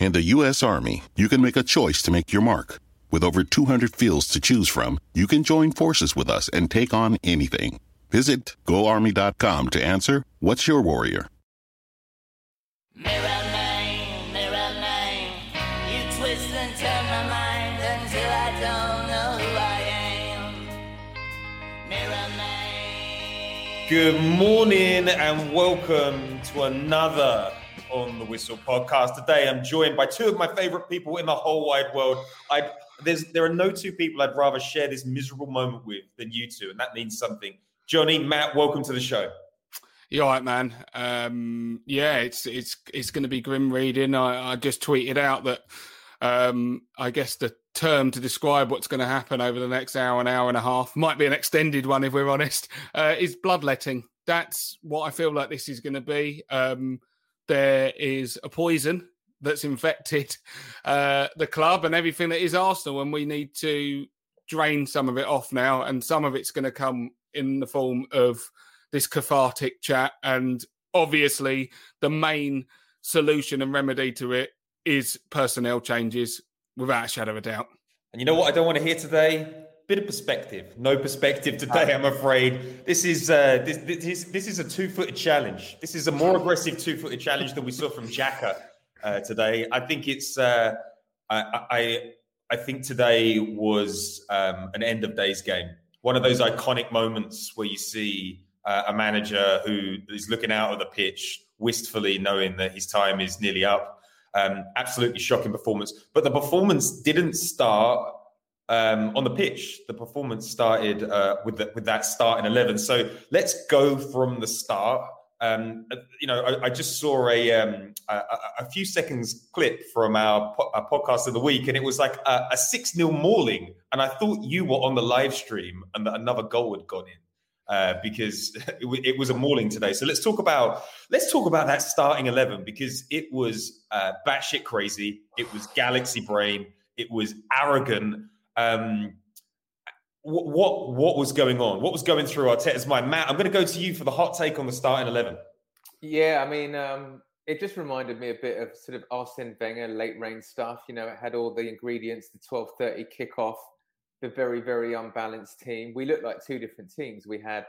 In the U.S. Army, you can make a choice to make your mark. With over 200 fields to choose from, you can join forces with us and take on anything. Visit GoArmy.com to answer What's Your Warrior? Mirror name, mirror name. You twist and turn my mind until I don't know who I am. Mirror name. Good morning and welcome to another on the Whistle podcast. Today I'm joined by two of my favorite people in the whole wide world. I there are no two people I'd rather share this miserable moment with than you two, and that means something. Johnny, Matt, welcome to the show. You're all right, man? Um, yeah, it's it's it's going to be grim reading. I, I just tweeted out that um, I guess the term to describe what's going to happen over the next hour, an hour and a half, might be an extended one if we're honest, uh, is bloodletting. That's what I feel like this is going to be. Um, there is a poison that's infected uh, the club and everything that is Arsenal, and we need to drain some of it off now, and some of it's going to come in the form of this cathartic chat, and obviously the main solution and remedy to it is personnel changes, without a shadow of a doubt. And you know what I don't want to hear today? Bit of perspective. No perspective today, I'm afraid. This is uh, this, this this is a two-footed challenge. This is a more aggressive two-footed challenge than we saw from Xhaka uh, today. I think it's uh, I, I, I think today was um, an end of days game. One of those iconic moments where you see uh, a manager who is looking out of the pitch wistfully, knowing that his time is nearly up. Um, absolutely shocking performance, but the performance didn't start um, on the pitch. The performance started uh, with the, with that start in eleven. So let's go from the start. Um, you know, I, I just saw a, um, a, a few seconds clip from our, po- our, podcast of the week, and it was like a, a six 0 mauling, and I thought you were on the live stream and that another goal had gone in. Uh, because it, w- it, was a mauling today. So let's talk about let's talk about that starting eleven because it was uh, batshit crazy. It was galaxy brain. It was arrogant. Um, what, what was going on? What was going through Arteta's mind? Matt, I'm going to go to you for the hot take on the starting eleven. Yeah, I mean, um, it just reminded me a bit of sort of Arsene Wenger late reign stuff. You know, it had all the ingredients, the 12:30 kickoff, the very very unbalanced team. We looked like two different teams. We had,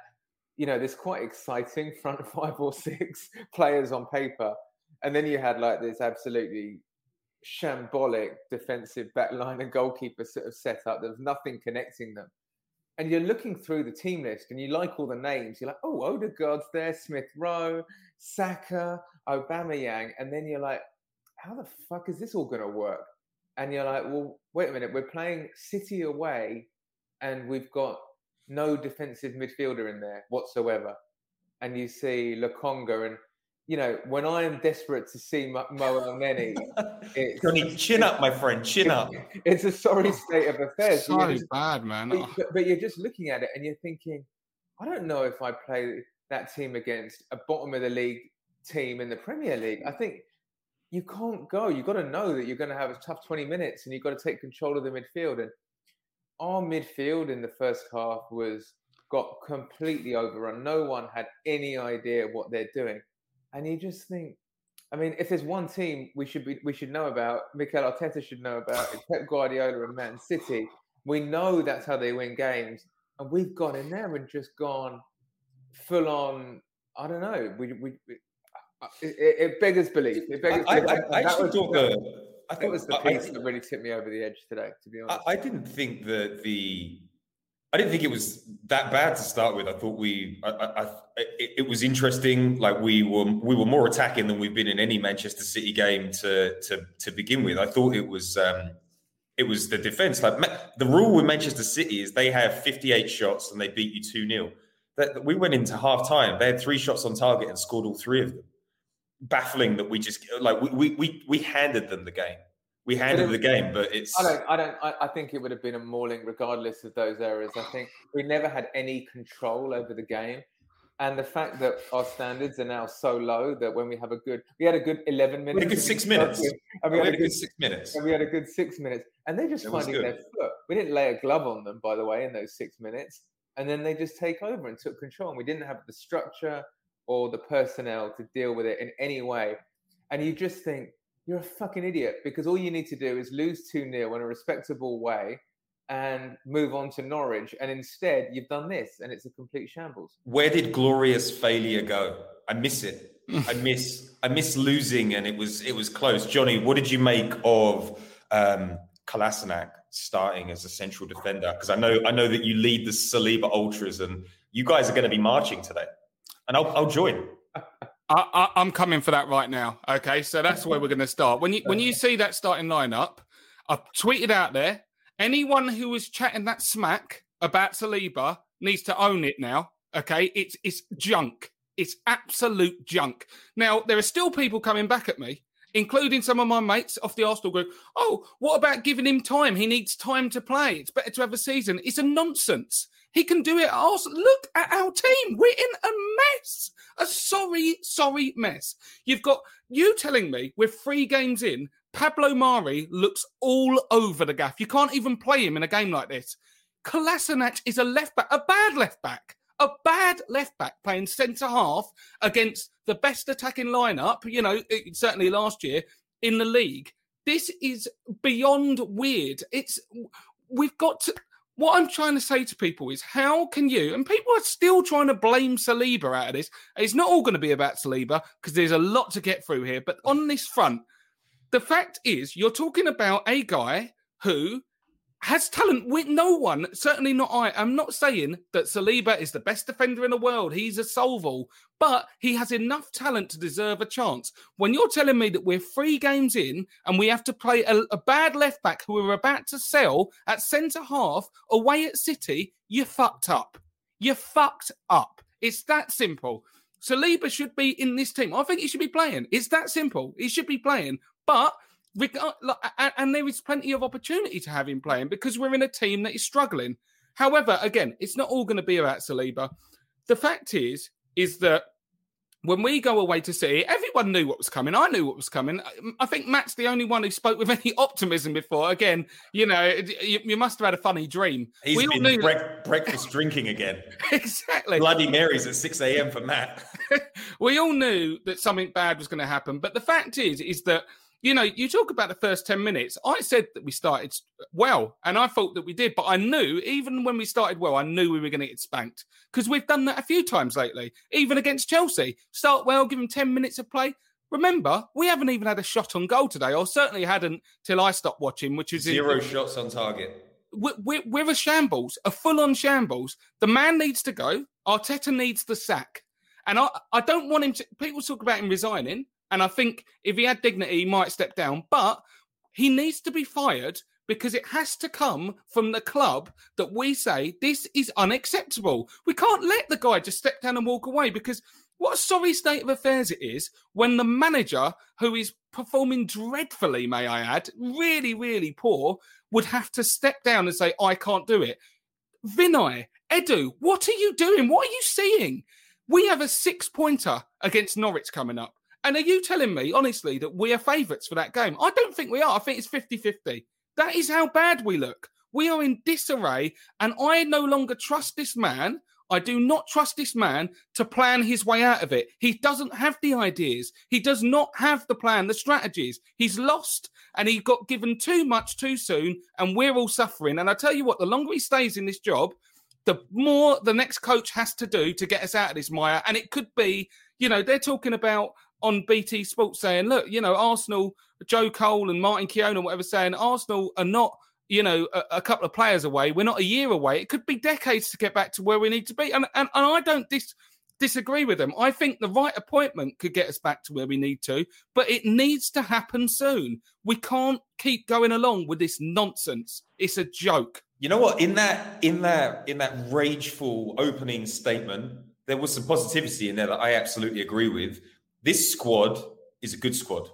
you know, this quite exciting front five or six players on paper, and then you had like this absolutely shambolic defensive back line and goalkeeper sort of setup. There was nothing connecting them. And you're looking through the team list and you like all the names. You're like, oh, Odegaard's there, Smith Rowe, Saka, Aubameyang. And then you're like, how the fuck is this all going to work? And you're like, well, wait a minute. We're playing City away and we've got no defensive midfielder in there whatsoever. And you see Lokonga and you know, when I am desperate to see Mo Elneny, it's Johnny, chin up, my friend, chin up. It's a sorry oh, state of affairs. So just, bad, man. But, oh. but, but, you're just looking at it and you're thinking, I don't know if I play that team against a bottom of the league team in the Premier League. I think you can't go. You've got to know that you're going to have a tough 20 minutes and you've got to take control of the midfield. And our midfield in the first half was got completely overrun. No one had any idea what they're doing. And you just think, I mean, if there's one team we should be we should know about, Mikel Arteta should know about, it's Pep Guardiola and Man City. We know that's how they win games, and we've gone in there and just gone full on. I don't know. We we. we uh, it, it beggars belief. It beggars I, belief. I, I That actually was- thought that- the. I that think was the I- I piece that really tipped me over the edge today. To be honest, I, I didn't think that the. I didn't think it was that bad to start with. I thought we. I, I, I, it, was interesting. Like we were, we were more attacking than we've been in any Manchester City game to to to begin with. I thought it was. Um, it was the defense. Like the rule with Manchester City is they have 58 shots and they beat you 2 0. That that we went into half time. They had three shots on target and scored all three of them. Baffling that we just like we we we, we handed them the game. We handed it- the game, but it's I don't. I don't. I, I think it would have been a mauling regardless of those errors. I think we never had any control over the game, and the fact that our standards are now so low that when we have a good, we had a good eleven minutes, We had a good six minutes. and We had a good six minutes. and we had a good six minutes, and they're just It finding their foot. We didn't lay a glove on them, by the way, in those six minutes, and then they just take over and took control. And we didn't have the structure or the personnel to deal with it in any way. And you just think you're a fucking idiot because all you need to do is lose 2 0 in a respectable way and move on to Norwich. And instead, you've done this, and it's a complete shambles. where did glorious failure go? I miss it. I miss I miss losing, and it was it was close. Johnny, what did you make of um, Kolasinac starting as a central defender? Because I know I know that you lead the Saliba Ultras, and you guys are going to be marching today, and I'll, I'll join. I, I'm coming for that right now. Okay, so that's where we're going to start. When you when you see that starting lineup, I've tweeted out there. Anyone who was chatting that smack about Saliba needs to own it now. Okay, it's it's junk. It's absolute junk. Now there are still people coming back at me, including some of my mates off the Arsenal group. Oh, what about giving him time? He needs time to play. It's better to have a season. It's a nonsense. He can do it Arsenal. Look at our team. We're in a mess. A sorry, sorry mess. You've got you telling me we're three games in. Pablo Mari looks all over the gaff. You can't even play him in a game like this. Kolasinac is a left back, a bad left back, a bad left back playing centre half against the best attacking lineup, you know, eh, certainly last year in the league. This is beyond weird. It's we've got to what I'm trying to say to people is how can you and people are still trying to blame Saliba out of this. It's not all going to be about Saliba because there's a lot to get through here. But on this front, the fact is you're talking about a guy who has talent with no one, certainly not I. I'm not saying that Saliba is the best defender in the world. He's a Solval, but he has enough talent to deserve a chance. When you're telling me that we're three games in and we have to play a, a bad left back who we're about to sell at centre half away at City, you fucked up. You fucked up. It's that simple. Saliba should be in this team. I think he should be playing. It's that simple. He should be playing. But Oh, and, and there is plenty of opportunity to have him playing because we're in a team that is struggling. However, again, it's not all going to be about Saliba. The fact is, is that when we go away to City, everyone knew what was coming. I knew what was coming. I- think Matt's the only one who spoke with any optimism before. Again, you know, you, you must have had a funny dream. He's we all been knew brec- breakfast drinking again. exactly. Bloody Marys at 6 a.m. for Matt. we all knew that something bad was going to happen. But the fact is, is that you know, you talk about the first ten minutes. I said that we started well, and I thought that we did. But I knew, even when we started well, I knew we were going to get spanked because we've done that a few times lately, even against Chelsea. Start well, give them ten minutes of play. Remember, we haven't even had a shot on goal today, or certainly hadn't till I stopped watching, which in- Zero shots on target. we're, we're, we're a shambles, a full on shambles. The man needs to go. Arteta needs the sack. And I, I don't want him to. People talk about him resigning. And I think if he had dignity, he might step down. But he needs to be fired because it has to come from the club that we say this is unacceptable. We can't let the guy just step down and walk away because what a sorry state of affairs it is when the manager, who is performing dreadfully, may I add, really, really poor, would have to step down and say, I can't do it. Vinai, Edu, what are you doing? What are you seeing? We have a six pointer against Norwich coming up. And are you telling me, honestly, that we are favourites for that game? I don't think we are. I think it's 50 50. That is how bad we look. We are in disarray, and I no longer trust this man. I do not trust this man to plan his way out of it. He doesn't have the ideas. He does not have the plan, the strategies. He's lost and he got given too much too soon, and we're all suffering. And I tell you what, the longer he stays in this job, the more the next coach has to do to get us out of this mire. And it could be, you know, they're talking about on BT Sports saying, look, you know, Arsenal, Joe Cole and Martin Keown, whatever, saying Arsenal are not you know, a, a, couple of players away. We're not a year away. It could be decades to get back to where we need to be. And and, and I don't dis, disagree with them. I think the right appointment could get us back to where we need to, but it needs to happen soon. We can't keep going along with this nonsense. It's a joke. You know what? In that in that in that rageful opening statement, there was some positivity in there that I absolutely agree with. This squad is a good squad.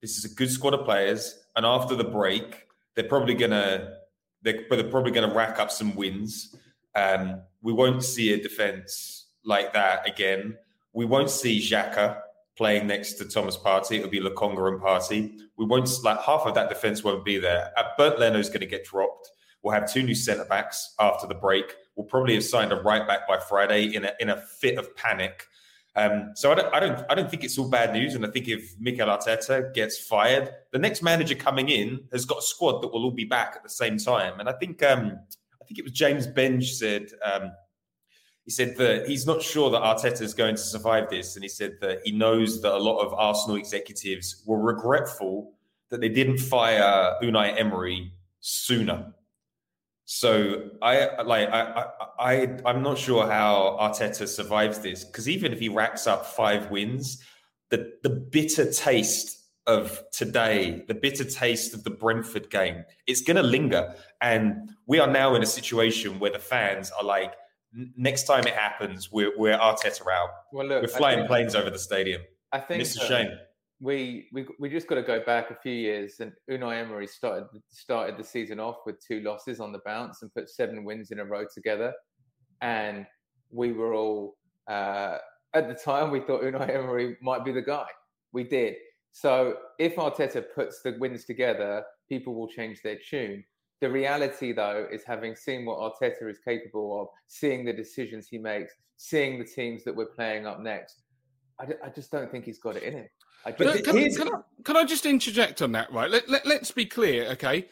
This is a good squad of players. And after the break, they're probably gonna they're, they're probably gonna rack up some wins. Um, we won't see a defense like that again. We won't see Xhaka playing next to Thomas Partey. It'll be Lokonga and Partey. We won't like half of that defense won't be there. Uh, Bernd Leno's going to get dropped. We'll have two new centre backs after the break. We'll probably have signed a right back by Friday in a in a fit of panic. Um, so I don't, I don't, I don't think it's all bad news. And I think if Mikel Arteta gets fired, the next manager coming in has got a squad that will all be back at the same time. And I think, um, I think it was James Benge said, um, he said that he's not sure that Arteta is going to survive this, and he said that he knows that a lot of Arsenal executives were regretful that they didn't fire Unai Emery sooner. So I like I I I'm not sure how Arteta survives this because even if he racks up five wins, the the bitter taste of today, the bitter taste of the Brentford game, it's going to linger. And we are now in a situation where the fans are like, next time it happens, we're we're Arteta out. Well, look, we're flying think, planes over the stadium. I think it's a shame we we just got to go back a few years, and Unai Emery started started the season off with two losses on the bounce and put seven wins in a row together, and we were all uh, at the time we thought Unai Emery might be the guy. We did. So if Arteta puts the wins together, people will change their tune. The reality, though, is having seen what Arteta is capable of, seeing the decisions he makes, seeing the teams that we're playing up next, I, I just don't think he's got it in him. But can, can, I, can, I, just interject on that, right? Let, let, let's be clear, okay?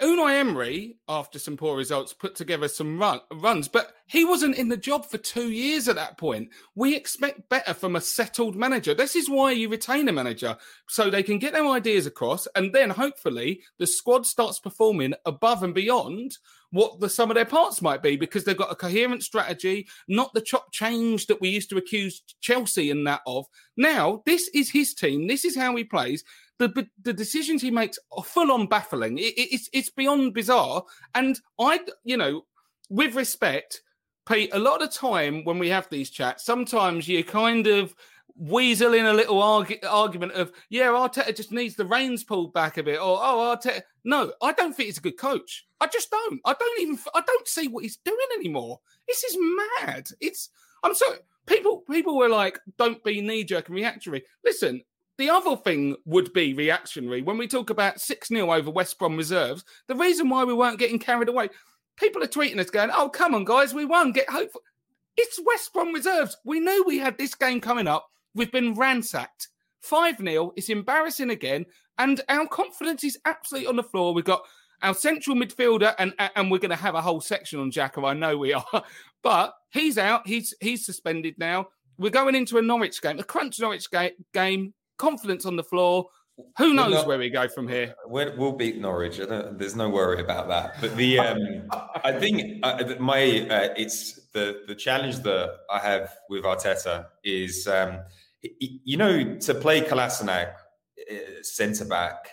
Unai Emery, after some poor results, put together some run, runs, but he wasn't in the job for two years at that point. We expect better from a settled manager. This is why you retain a manager, so they can get their ideas across, and then hopefully the squad starts performing above and beyond what the sum of their parts might be because they've got a coherent strategy, not the chop change that we used to accuse Chelsea and that of. Now, this is his team. This is how he plays. The, the decisions he makes are full on baffling. It, it's it's beyond bizarre. And I, you know, with respect, Pete, a lot of time when we have these chats, sometimes you kind of weasel in a little argu- argument of, yeah, Arteta just needs the reins pulled back a bit, or oh, Arteta. No, I don't think he's a good coach. I just don't. I don't even. I don't see what he's doing anymore. This is mad. It's. I'm sorry. People. People were like, don't be knee jerk and reactionary. Listen. The other thing would be reactionary when we talk about 6 0 over West Brom reserves. The reason why we weren't getting carried away, people are tweeting us going, oh, come on, guys, we won. Get hopeful. It's West Brom reserves. We knew we had this game coming up. We've been ransacked. 5 0. It's embarrassing again. And our confidence is absolutely on the floor. We've got our central midfielder, and and we're going to have a whole section on Xhaka. I know we are, but he's out. He's he's suspended now. We're going into a Norwich game, a crunch Norwich ga- game. Confidence on the floor. Who knows not, where we go from here? we will beat Norwich. there's no worry about that. But the um, I think uh, my uh, it's the the challenge that I have with Arteta is um, you know to play Kolasinac uh, centre back.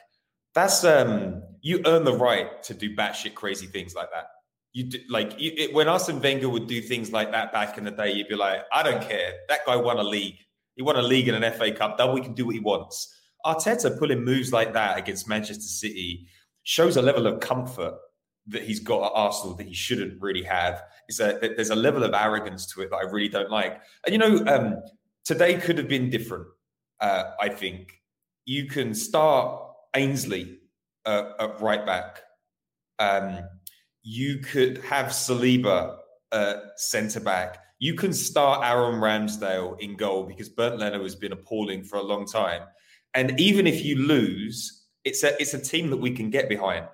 That's um, you earn the right to do batshit crazy things like that. You do, like you, it, when Arsene Wenger would do things like that back in the day, you'd be like, I don't care. That guy won a league. He won a league and an FA Cup. That we can do what he wants. Arteta pulling moves like that against Manchester City shows a level of comfort that he's got at Arsenal that he shouldn't really have. It's a, there's a level of arrogance to it that I really don't like. And you know, um, today could have been different. uh, I think you can start Ainsley uh, at right back. Um, you could have Saliba uh, centre back. You can start Aaron Ramsdale in goal because Bernd Leno has been appalling for a long time. And even if you lose, it's a it's a team that we can get behind.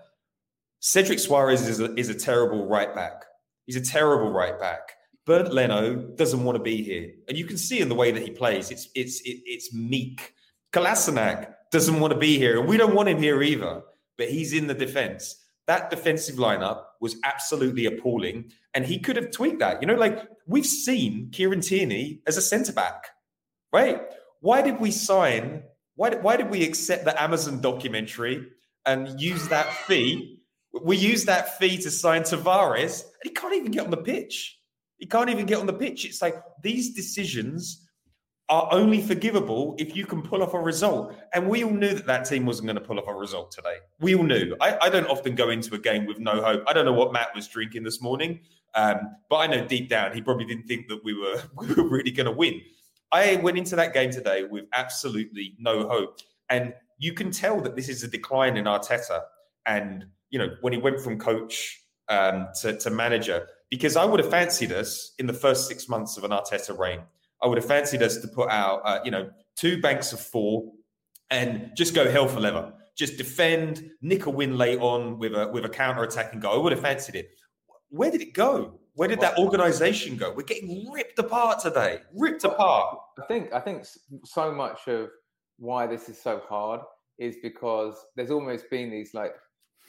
Cedric Soares is a, is a terrible right back. He's a terrible right back. Bernd Leno doesn't want to be here, and you can see in the way that he plays. It's it's it, it's meek. Kolasinac doesn't want to be here, and we don't want him here either. But he's in the defense. That defensive lineup was absolutely appalling, and he could have tweaked that. You know, like we've seen Kieran Tierney as a centre back, right? Why did we sign? Why why did we accept the Amazon documentary and use that fee? We used that fee to sign Tavares, and he can't even get on the pitch. He can't even get on the pitch. It's like these decisions are only forgivable if you can pull off a result. And we all knew that that team wasn't going to pull off a result today. We all knew. I, I don't often go into a game with no hope. I don't know what Matt was drinking this morning, um, but I know deep down he probably didn't think that we were, we were really going to win. I went into that game today with absolutely no hope. And you can tell that this is a decline in Arteta. And, you know, when he went from coach um, to, to manager, because I would have fancied us in the first six months of an Arteta reign. I would have fancied us to put out, uh, you know, two banks of four and just go hell for leather. Just defend, nick a win late on with a with a counter attacking goal. I would have fancied it. Where did it go? Where did that organization go? We're getting ripped apart today. Ripped apart. I think I think so much of why this is so hard is because there's almost been these like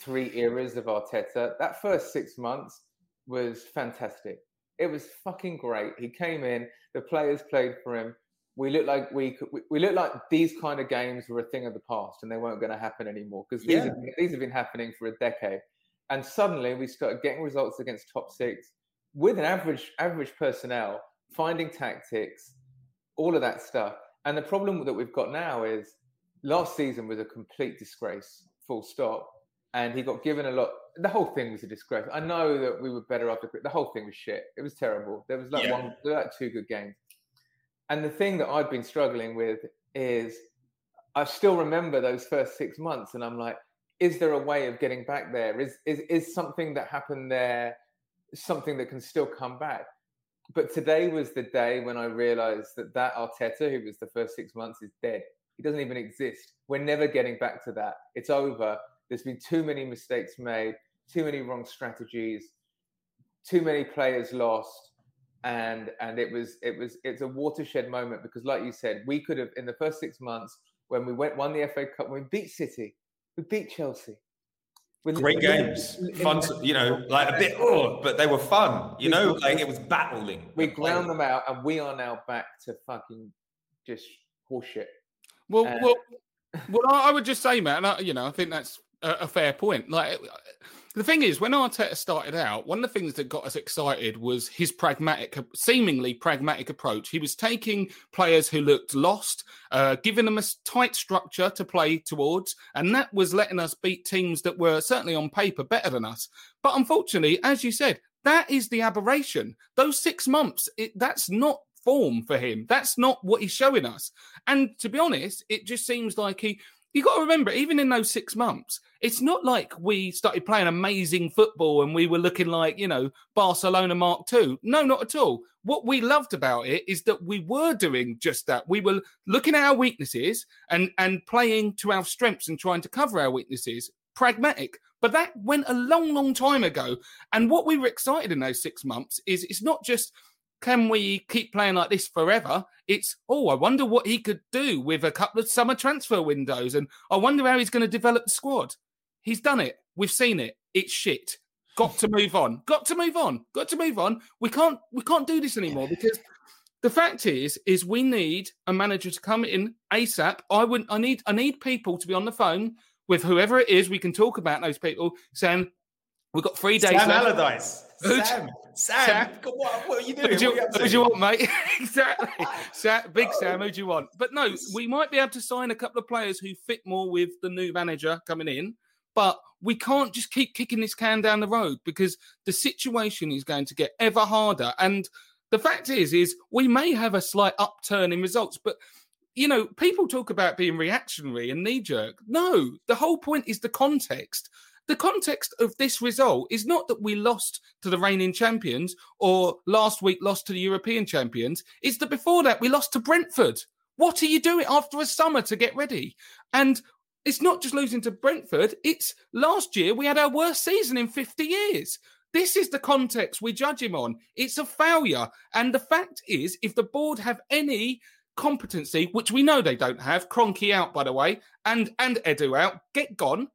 three eras of Arteta. That first six months was fantastic. It was fucking great. He came in, the players played for him. We looked like we could, we, we looked like these kind of games were a thing of the past and they weren't going to happen anymore because these, Yeah. have, these have been happening for a decade. And suddenly we started getting results against top six with an average average personnel, finding tactics, all of that stuff. And the problem that we've got now is last season was a complete disgrace, full stop. And he got given a lot. The whole thing was a disgrace. I know that we were better after. The whole thing was shit. It was terrible. There was like Yeah. one, there were like two good games. And the thing that I've been struggling with is I still remember those first six months, and I'm like, is there a way of getting back there? Is is is something that happened there something that can still come back? But today was the day when I realized that that Arteta, who was the first six months, is dead. He doesn't even exist. We're never getting back to that. It's over. There's been too many mistakes made, too many wrong strategies, too many players lost, and and it was it was it's a watershed moment because, like you said, we could have in the first six months when we went won the FA Cup, when we beat City, we beat Chelsea. With- Great with- games, in- fun. To, you know, like a bit, oh, but they were fun. You know, like it was battling. We ground them out, and we are now back to fucking just horseshit. Well, Uh, well, well, I I would just say, man, you know, I think that's a, a fair point. Like, the thing is, when Arteta started out, one of the things that got us excited was his pragmatic, seemingly pragmatic approach. He was taking players who looked lost, uh, giving them a tight structure to play towards, and that was letting us beat teams that were certainly on paper better than us. But unfortunately, as you said, that is the aberration. Those six months, it, that's not form for him. That's not what he's showing us. And to be honest, it just seems like he. You got to remember, even in those six months, it's not like we started playing amazing football and we were looking like, you know, Barcelona Mark II. No, not at all. What we loved about it is that we were doing just that. We were looking at our weaknesses and and playing to our strengths and trying to cover our weaknesses. Pragmatic. But that went a long, long time ago. And what we were excited in those six months is it's not just can we keep playing like this forever? It's, oh, I wonder what he could do with a couple of summer transfer windows. And I wonder how he's going to develop the squad. He's done it. We've seen it. It's shit. Got to move on. Got to move on. Got to move on. We can't we can't do this anymore because the fact is is we need a manager to come in ASAP. I would I need I need people to be on the phone with whoever it is. We can talk about those people saying we've got three days Sam left. Allardyce. Who'd- Sam. Sam. What, what are you doing? Who do you, you who do you want, mate? exactly. Sa- big oh. Sam, who do you want? But no, we might be able to sign a couple of players who fit more with the new manager coming in. But we can't just keep kicking this can down the road because the situation is going to get ever harder. And the fact is, is we may have a slight upturn in results, but you know, people talk about being reactionary and knee jerk. No, the whole point is the context. The context of this result is not that we lost to the reigning champions or last week lost to the European champions. It's that before that we lost to Brentford. What are you doing after a summer to get ready? And it's not just losing to Brentford, it's last year we had our worst season in 50 years. This is the context we judge him on. It's a failure. And the fact is, if the board have any competency, which we know they don't have, Kroenke out, by the way, and, and Edu out, get gone.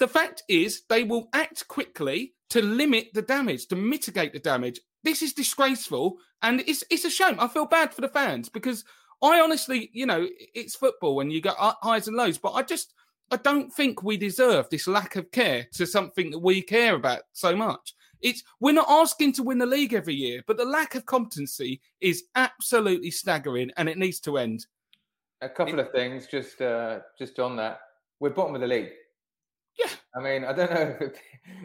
The fact is, they will act quickly to limit the damage, to mitigate the damage. This is disgraceful, and it's it's a shame. I feel bad for the fans because I honestly, you know, it's football and you got highs and lows, but I just I don't think we deserve this lack of care to something that we care about so much. It's we're not asking to win the league every year, but the lack of competency is absolutely staggering, and it needs to end. A couple it, of things, just uh, just on that, we're bottom of the league. I mean, I don't know if,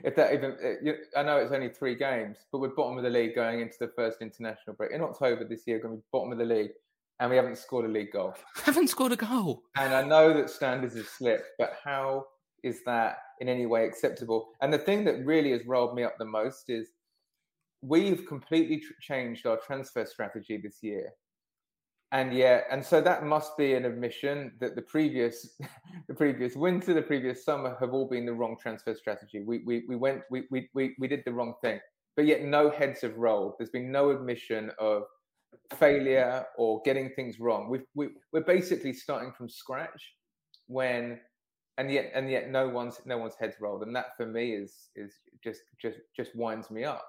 if that even. Uh, I know it's only three games, but we're bottom of the league going into the first international break in October this year. Going to be bottom of the league, and we haven't scored a league goal. haven't scored a goal. And I know that standards have slipped, but how is that in any way acceptable? And the thing that really has rolled me up the most is we've completely tr- changed our transfer strategy this year. And yeah, and so that must be an admission that the previous, the previous winter, the previous summer have all been the wrong transfer strategy. We we, we went we, we we we did the wrong thing, but yet no heads have rolled. There's been no admission of failure or getting things wrong. We've, we, we're basically starting from scratch when and yet and yet no one's no one's heads rolled and that for me is is just just just winds me up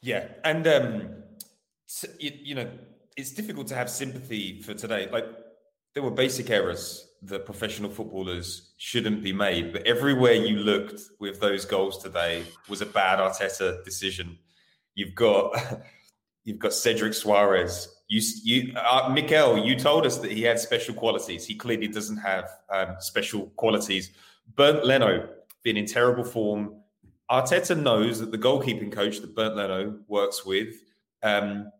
yeah and um you, you know it's difficult to have sympathy for today like there were basic errors that professional footballers shouldn't be made but everywhere you looked with those goals today was a bad arteta decision you've got you've got cedric soares you, you, uh, Mikel, you told us that he had special qualities. He clearly doesn't have um, special qualities. Bernd Leno been in terrible form. Arteta knows that the goalkeeping coach that Bernd Leno works with um,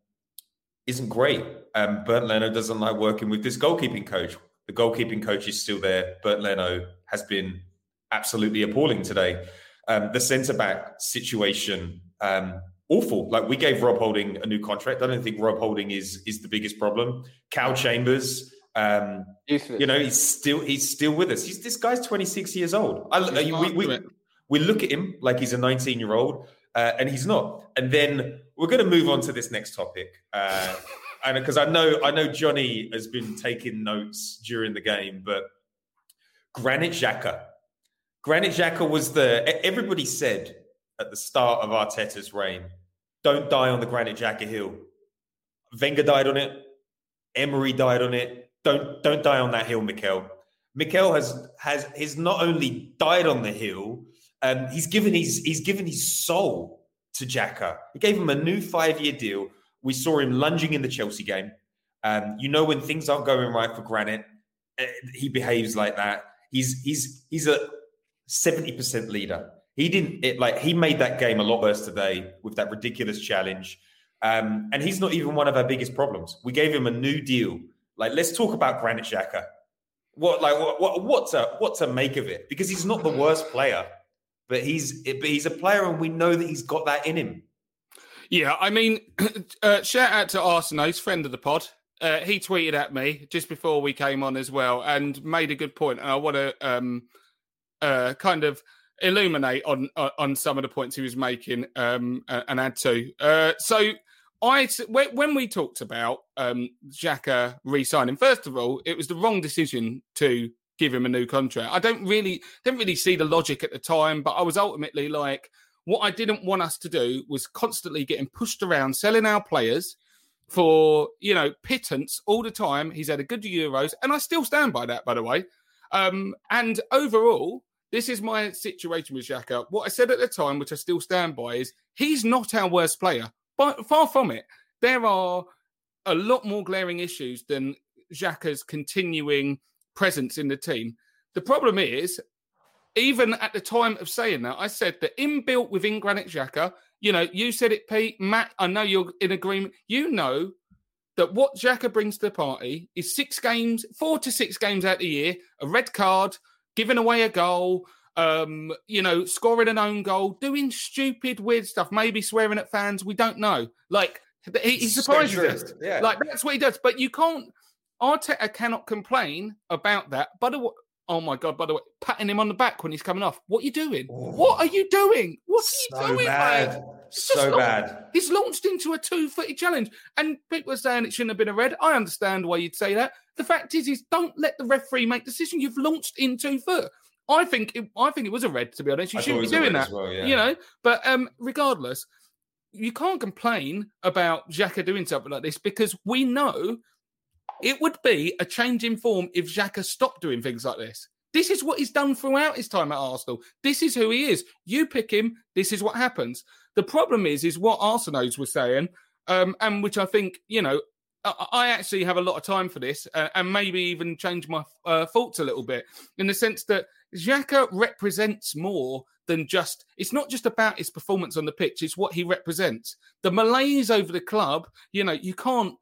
isn't great. Um, Bernd Leno doesn't like working with this goalkeeping coach. The goalkeeping coach is still there. Bernd Leno has been absolutely appalling today. Um, the centre back situation um, awful. Like we gave Rob Holding a new contract. I don't think Rob Holding is is the biggest problem. Cal Chambers, um, you know, he's still he's still with us. He's this guy's 26 years old. I, we, we, we, look at him like he's a 19 year old, uh, and he's not. And then we're going to move on to this next topic. Uh, and because I know I know Johnny has been taking notes during the game, but Granit Xhaka. Granit Xhaka was the everybody said at the start of Arteta's reign. Don't die on the Granit Xhaka hill. Wenger died on it. Emery died on it. Don't don't die on that hill, Mikel. Mikel has has he's not only died on the hill, um, he's given his he's given his soul to Xhaka. He gave him a new five year deal. We saw him lunging in the Chelsea game. Um, you know when things aren't going right for Granit, uh, he behaves like that. He's he's he's a seventy percent leader. He didn't it like he made that game a lot worse today with that ridiculous challenge. Um, and he's not even one of our biggest problems. We gave him a new deal. Like, let's talk about Granit Xhaka. What like what, what what to what to make of it? Because he's not the worst player, but he's but he's a player, and we know that he's got that in him. Yeah, I mean, uh, shout out to Arsenal, friend of the pod. Uh, he tweeted at me just before we came on as well, and made a good point. And I want to um, uh, kind of illuminate on on some of the points he was making um, and add to. Uh, so I when we talked about um, Xhaka re-signing, first of all, it was the wrong decision to give him a new contract. I don't really didn't really see the logic at the time, but I was ultimately like, what I didn't want us to do was constantly getting pushed around, selling our players for you know pittance all the time. He's had a good Euros, and I still stand by that, by the way. Um, and overall, this is my situation with Xhaka. What I said at the time, which I still stand by, is he's not our worst player. But far from it. There are a lot more glaring issues than Xhaka's continuing presence in the team. The problem is, even at the time of saying that, I said that inbuilt within Granit Xhaka, you know, you said it, Pete, Matt, I know you're in agreement. You know that what Xhaka brings to the party is six games, four to six games out of the year, a red card, giving away a goal, um, you know, scoring an own goal, doing stupid, weird stuff, maybe swearing at fans. We don't know. Like he, he surprises us. Yeah. Like that's what he does. But you can't. Arteta cannot complain about that. But oh my god! By the way, patting him on the back when he's coming off. What are you doing? What are you doing? What are you So doing, bad. It's So not- bad. He's launched into a two-footed challenge, and people are saying it shouldn't have been a red. I understand why you'd say that. The fact is, is don't let the referee make decision. You've launched in two foot. I think it, I think it was a red. To be honest, you I shouldn't be doing that. well, yeah. You know, but um, regardless, you can't complain about Xhaka doing something like this because we know it would be a change in form if Xhaka stopped doing things like this. This is what he's done throughout his time at Arsenal. This is who he is. You pick him. This is what happens. The problem is, is what Arsenals were saying, um, and which I think you know. I actually have a lot of time for this, uh, and maybe even change my uh, thoughts a little bit in the sense that Xhaka represents more than just. It's not just about his performance on the pitch; it's what he represents. The malaise over the club. You know, you can't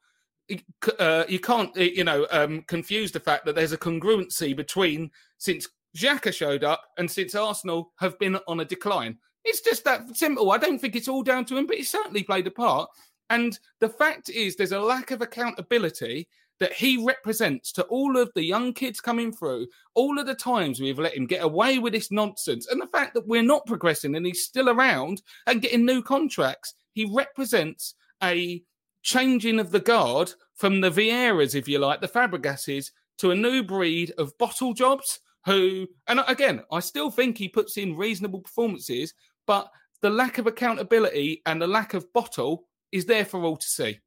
uh, you can't you know um, confuse the fact that there's a congruency between since Xhaka showed up and since Arsenal have been on a decline. It's just that simple. I don't think it's all down to him, but he certainly played a part. And the fact is, there's a lack of accountability that he represents to all of the young kids coming through, all of the times we've let him get away with this nonsense, and the fact that we're not progressing and he's still around and getting new contracts. He represents a changing of the guard from the Vieiras, if you like, the Fabregases, to a new breed of bottle jobs who, and again, I still think he puts in reasonable performances, but the lack of accountability and the lack of bottle is there for all to see.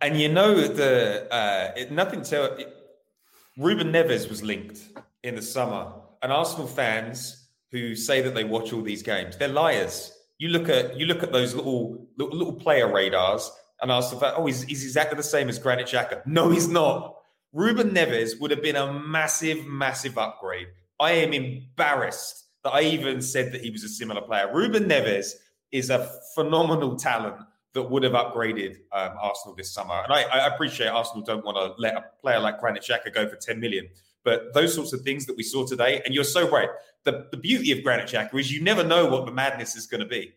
And you know the uh, it, nothing to it, Ruben Neves was linked in the summer, and Arsenal fans who say that they watch all these games, they're liars. You look at you look at those little little, little player radars, and Arsenal fans, oh, he's, he's exactly the same as Granit Xhaka. No, he's not. Ruben Neves would have been a massive, massive upgrade. I am embarrassed that I even said that he was a similar player. Ruben Neves is a phenomenal talent that would have upgraded um, Arsenal this summer. And I, I appreciate Arsenal don't want to let a player like Granit Xhaka go for 10 million. But those sorts of things that we saw today, and you're so right. The, the beauty of Granit Xhaka is you never know what the madness is going to be.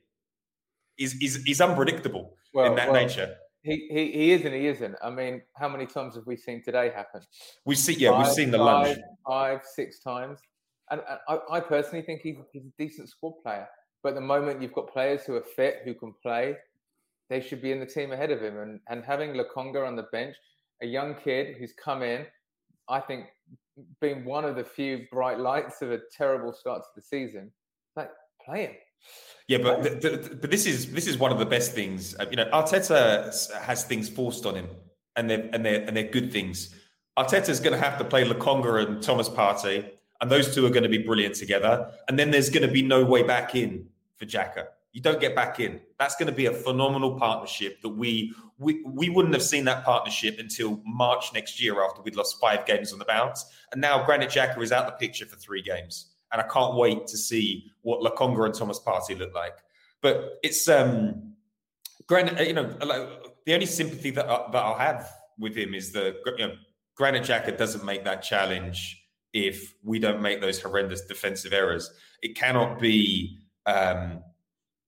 Is is is unpredictable in that well, nature. He, he he is and he isn't. I mean, how many times have we seen today happen? We've seen yeah, we've seen the five, five, six times. And, and I, I personally think he's, he's a decent squad player. But the moment you've got players who are fit, who can play, they should be in the team ahead of him. And and having Lokonga on the bench, a young kid who's come in, I think being one of the few bright lights of a terrible start to the season, like play him. Yeah, but the, the, but this is this is one of the best things. Uh, You know, Arteta has things forced on him, and they're and they're and they're good things. Arteta's going to have to play Lokonga and Thomas Partey, and those two are going to be brilliant together. And then there's going to be no way back in for Xhaka. You don't get back in. That's going to be a phenomenal partnership that we we we wouldn't have seen that partnership until March next year after we'd lost five games on the bounce. And now Granit Xhaka is out the picture for three games and I can't wait to see what Lokonga and Thomas Partey look like. But it's um, Granit. You know, like, the only sympathy that I, that I'll have with him is the you know, Granit Xhaka doesn't make that challenge if we don't make those horrendous defensive errors. It cannot be. Um,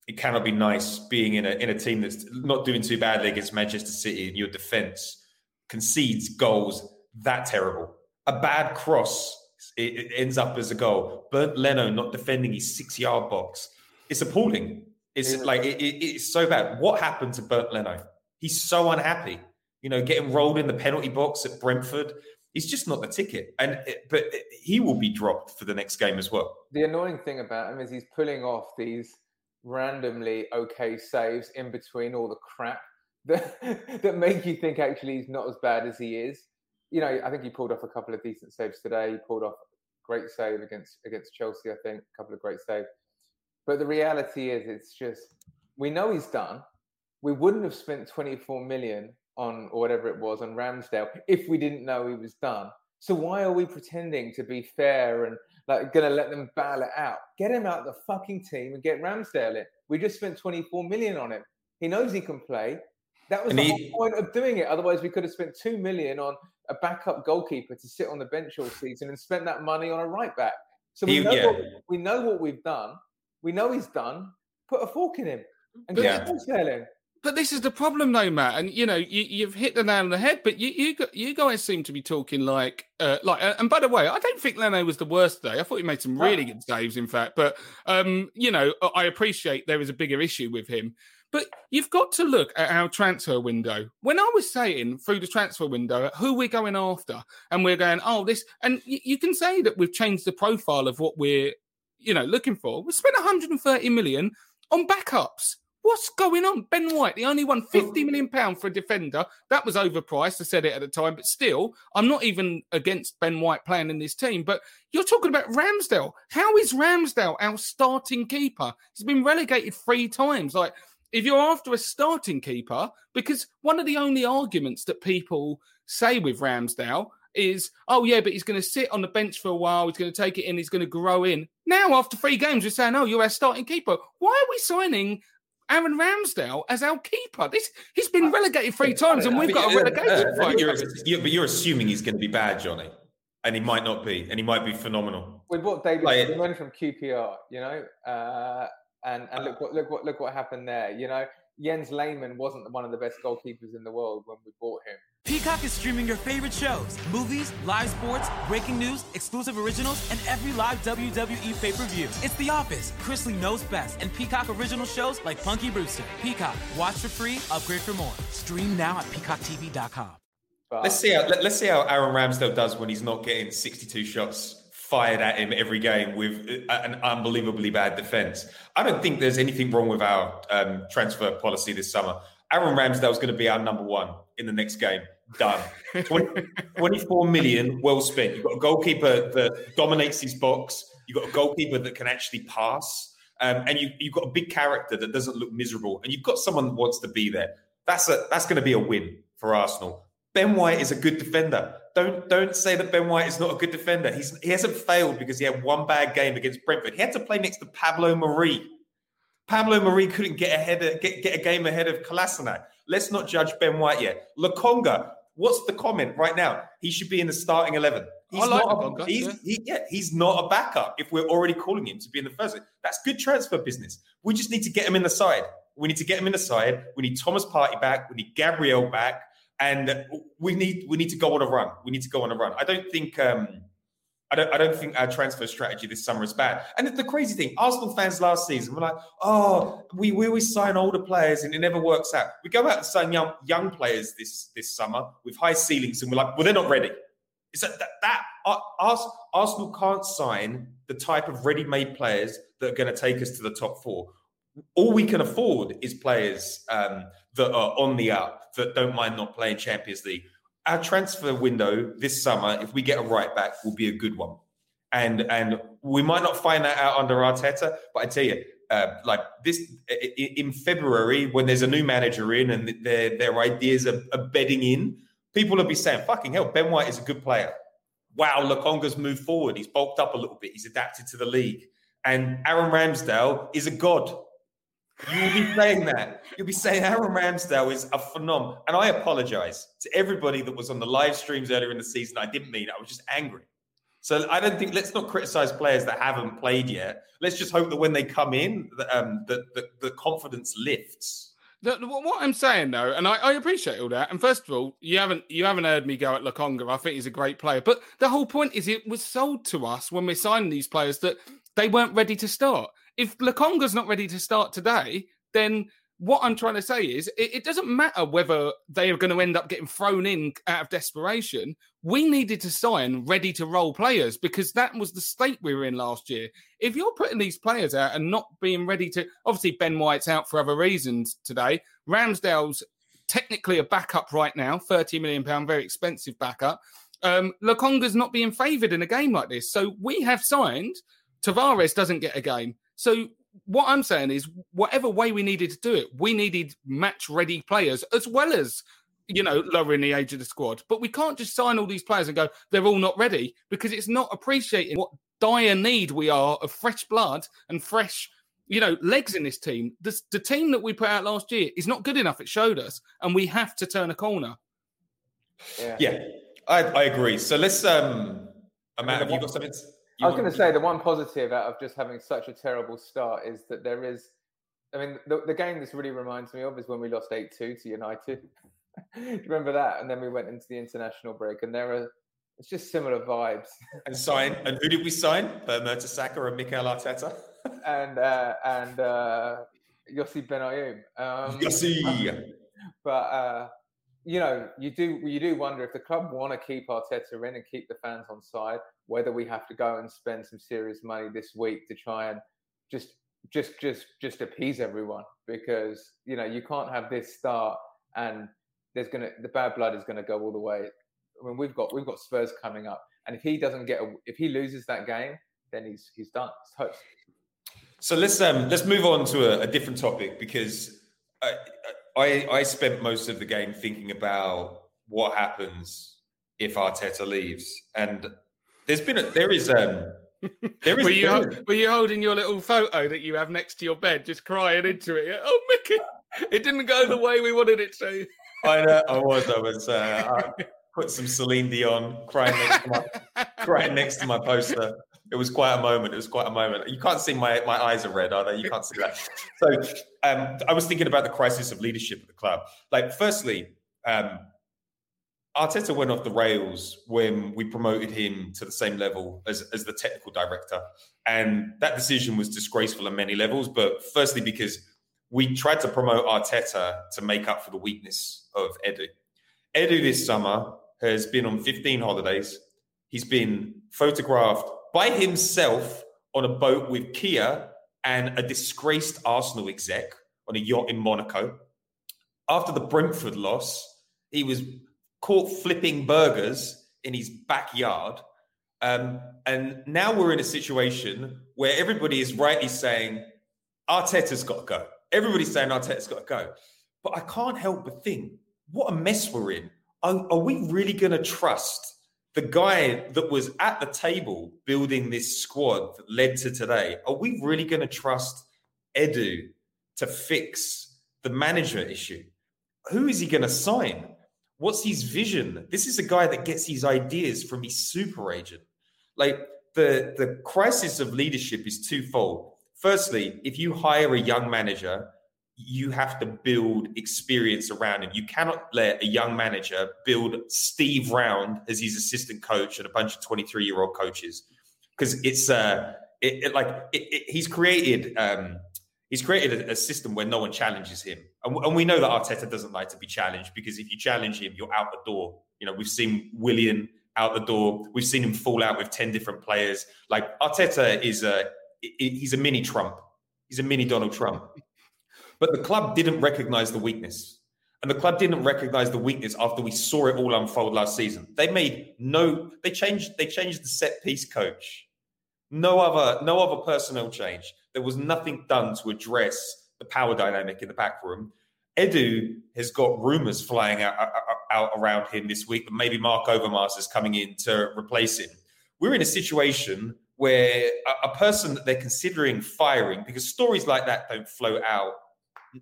it cannot be nice being in a in a team that's not doing too badly against Manchester City and your defense concedes goals that terrible. A bad cross it, it ends up as a goal. Bernd Leno not defending his six yard box. It's appalling. It's like it, it- it's so bad. What happened to Bernd Leno? He's so unhappy. You know, getting rolled in the penalty box at Brentford. He's just not the ticket, and but he will be dropped for the next game as well. The annoying thing about him is he's pulling off these randomly okay saves in between all the crap that that make you think actually he's not as bad as he is. You know, I think he pulled off a couple of decent saves today. He pulled off great save against against Chelsea. I think a couple of great saves. But the reality is, it's just we know he's done. We wouldn't have spent 24 million on or whatever it was on Ramsdale if we didn't know he was done. So why are we pretending to be fair and like gonna let them battle it out? Get him out of the fucking team and get Ramsdale in. We just spent 24 million on him. He knows he can play. That was And the he- whole point of doing it. Otherwise, we could have spent two million on a backup goalkeeper to sit on the bench all season and spent that money on a right back. So we He- know yeah. what, we know what we've done. We know he's done. Put a fork in him and get Yeah. a wholesale. But this is the problem, though, Matt. And you know, you, you've hit the nail on the head. But you, you, you guys seem to be talking like, uh, like. uh, And by the way, I don't think Leno was the worst today. I thought he made some really good saves, in fact. But um, you know, I- I appreciate there is a bigger issue with him. But you've got to look at our transfer window. When I was saying through the transfer window who we're going after, and we're going, oh, this, and you, you can say that we've changed the profile of what we're, you know, looking for. We spent 130 million on backups. What's going on? Ben White, the only one, 50 million pound for a defender. That was overpriced. I said it at the time, but still, I'm not even against Ben White playing in this team. But you're talking about Ramsdale. How is Ramsdale our starting keeper? He's been relegated three times. Like, if you're after a starting keeper, because one of the only arguments that people say with Ramsdale is, oh yeah, but he's going to sit on the bench for a while. He's going to take it in. He's going to grow in. Now, after three games, we're saying, oh, you're our starting keeper. Why are we signing Aaron Ramsdale as our keeper? This he's been relegated three times, and we've got a relegation I think fight. you're, you but you're assuming he's going to be bad, Johnny, and he might not be, and he might be phenomenal. We bought David Like- Seaman from QPR, you know, uh, and and look what look what look what happened there. You know, Jens Lehmann wasn't one of the best goalkeepers in the world when we bought him. Peacock is streaming your favorite shows, movies, live sports, breaking news, exclusive originals, and every live WWE pay-per-view. It's The Office, Chrisley knows best, and Peacock original shows like Punky Brewster. Peacock, watch for free, upgrade for more. Stream now at peacocktv.com. Let's see how let, us see how Aaron Ramsdale does when he's not getting 62 shots fired at him every game with uh, an unbelievably bad defense. I don't think there's anything wrong with our um, transfer policy this summer. Aaron Ramsdale's going to be our number one in the next game. Done. 20, 24 million, well spent. You've got a goalkeeper that dominates his box. You've got a goalkeeper that can actually pass. Um, and you, you've got a big character that doesn't look miserable. And you've got someone that wants to be there. That's a that's going to be a win for Arsenal. Ben White is a good defender. Don't don't say that Ben White is not a good defender. He's he hasn't failed because he had one bad game against Brentford. He had to play next to Pablo Marí. Pablo Marí couldn't get ahead of, get, get a game ahead of Kolasinac. Let's not judge Ben White yet. Lokonga, what's the comment right now? He should be in the starting eleven. He's I like not. He's, yeah. he, yeah, he's not a backup. If we're already calling him to be in the first, that's good transfer business. We just need to get him in the side. We need to get him in the side. We need Thomas Partey back. We need Gabriel back, and we need we need to go on a run. We need to go on a run. I don't think. Um, I don't, I don't think our transfer strategy this summer is bad. And the crazy thing, Arsenal fans last season were like, oh, we, we always sign older players and it never works out. We go out and sign young young players this this summer with high ceilings, and we're like, well, they're not ready. It's that, that, that Ars- Arsenal can't sign the type of ready-made players that are going to take us to the top four. All we can afford is players um, that are on the up, that don't mind not playing Champions League our transfer window this summer, if we get a right back, will be a good one. And and we might not find that out under Arteta, but I tell you, uh, like this in February, when there's a new manager in and their their ideas are, are bedding in, people will be saying, "Fucking hell, Ben White is a good player." Wow, Lokonga's moved forward. He's bulked up a little bit. He's adapted to the league. And Aaron Ramsdale is a god. You will be saying that. You'll be saying Aaron Ramsdale is a phenom. And I apologize to everybody that was on the live streams earlier in the season. I didn't mean it. I was just angry. So I don't think let's not criticize players that haven't played yet. Let's just hope that when they come in, that um, the, the, the confidence lifts. The, what I'm saying though, and I, I appreciate all that. And first of all, you haven't you haven't heard me go at Lokonga. I think he's a great player. But the whole point is, it was sold to us when we're signing these players that they weren't ready to start. If Lokonga's not ready to start today, then what I'm trying to say is, it, it doesn't matter whether they are going to end up getting thrown in out of desperation. We needed to sign ready to roll players because that was the state we were in last year. If you're putting these players out and not being ready to, obviously Ben White's out for other reasons today. Ramsdale's technically a backup right now, thirty million pound, very expensive backup. Um, Lokonga's not being favoured in a game like this, so we have signed. Tavares doesn't get a game, so what I'm saying is, whatever way we needed to do it, we needed match ready players as well as you know lowering the age of the squad. But we can't just sign all these players and go they're all not ready because it's not appreciating what dire need we are of fresh blood and fresh you know, legs in this team. The, the team that we put out last year is not good enough. It showed us, and we have to turn a corner. Yeah, yeah I, I agree. So let's, um, Matt, have you got something? I was going to say the one positive out of just having such a terrible start is that there is. I mean, the, the game this really reminds me of is when we lost eight two to United. Do you remember that? And then we went into the international break, and there are it's just similar vibes. And sign. And who did we sign? Per Mertesacker and Mikel Arteta. and uh, and uh, Yossi Benayoun. Um, Yossi. But uh, you know, you do you do wonder if the club want to keep Arteta in and keep the fans on side, whether we have to go and spend some serious money this week to try and just just just just appease everyone because you know you can't have this start and there's gonna the bad blood is gonna go all the way. I mean, we've got we've got Spurs coming up, and if he doesn't get a, if he loses that game, then he's he's done. So let's um let's move on to a, a different topic because I, I I spent most of the game thinking about what happens if Arteta leaves, and there's been a, there is um there is were you were you holding your little photo that you have next to your bed, just crying into it? Oh, Mickey, it didn't go the way we wanted it to. I know I was I was uh, I put some Celine Dion crying next to my crying next to my poster it was quite a moment. It was quite a moment. You can't see my, my eyes are red, are they? You can't see that. So um, I was thinking about the crisis of leadership at the club. Like, firstly, um, Arteta went off the rails when we promoted him to the same level as, as the technical director. And that decision was disgraceful on many levels. But firstly, because we tried to promote Arteta to make up for the weakness of Edu. Edu this summer has been on 15 holidays. He's been photographed by himself on a boat with Kia and a disgraced Arsenal exec on a yacht in Monaco. After the Brentford loss, he was caught flipping burgers in his backyard. Um, and now we're in a situation where everybody is rightly saying Arteta's got to go. Everybody's saying Arteta's got to go. But I can't help but think, what a mess we're in. Are, are we really going to trust the guy that was at the table building this squad that led to today, are we really going to trust Edu to fix the manager issue? Who is he going to sign? What's his vision? This is a guy that gets his ideas from his super agent. Like the, the crisis of leadership is twofold. Firstly, if you hire a young manager you have to build experience around him. You cannot let a young manager build Steve Round as his assistant coach and a bunch of 23 year old coaches. Because it's uh it, it like it, it, he's created um he's created a, a, system where no one challenges him. And, and, we know that Arteta doesn't like to be challenged because if you challenge him you're out the door. You know we've seen Willian out the door. We've seen him fall out with 10 different players. Like Arteta is a he's a mini Trump. He's a mini Donald Trump but the club didn't recognize the weakness. And the club didn't recognize the weakness after we saw it all unfold last season. They made no they changed they changed the set piece coach. No other no other personnel change. There was nothing done to address the power dynamic in the back room. Edu has got rumors flying out, out around him this week that maybe Marc Overmars is coming in to replace him. We're in a situation where a, a person that they're considering firing, because stories like that don't float out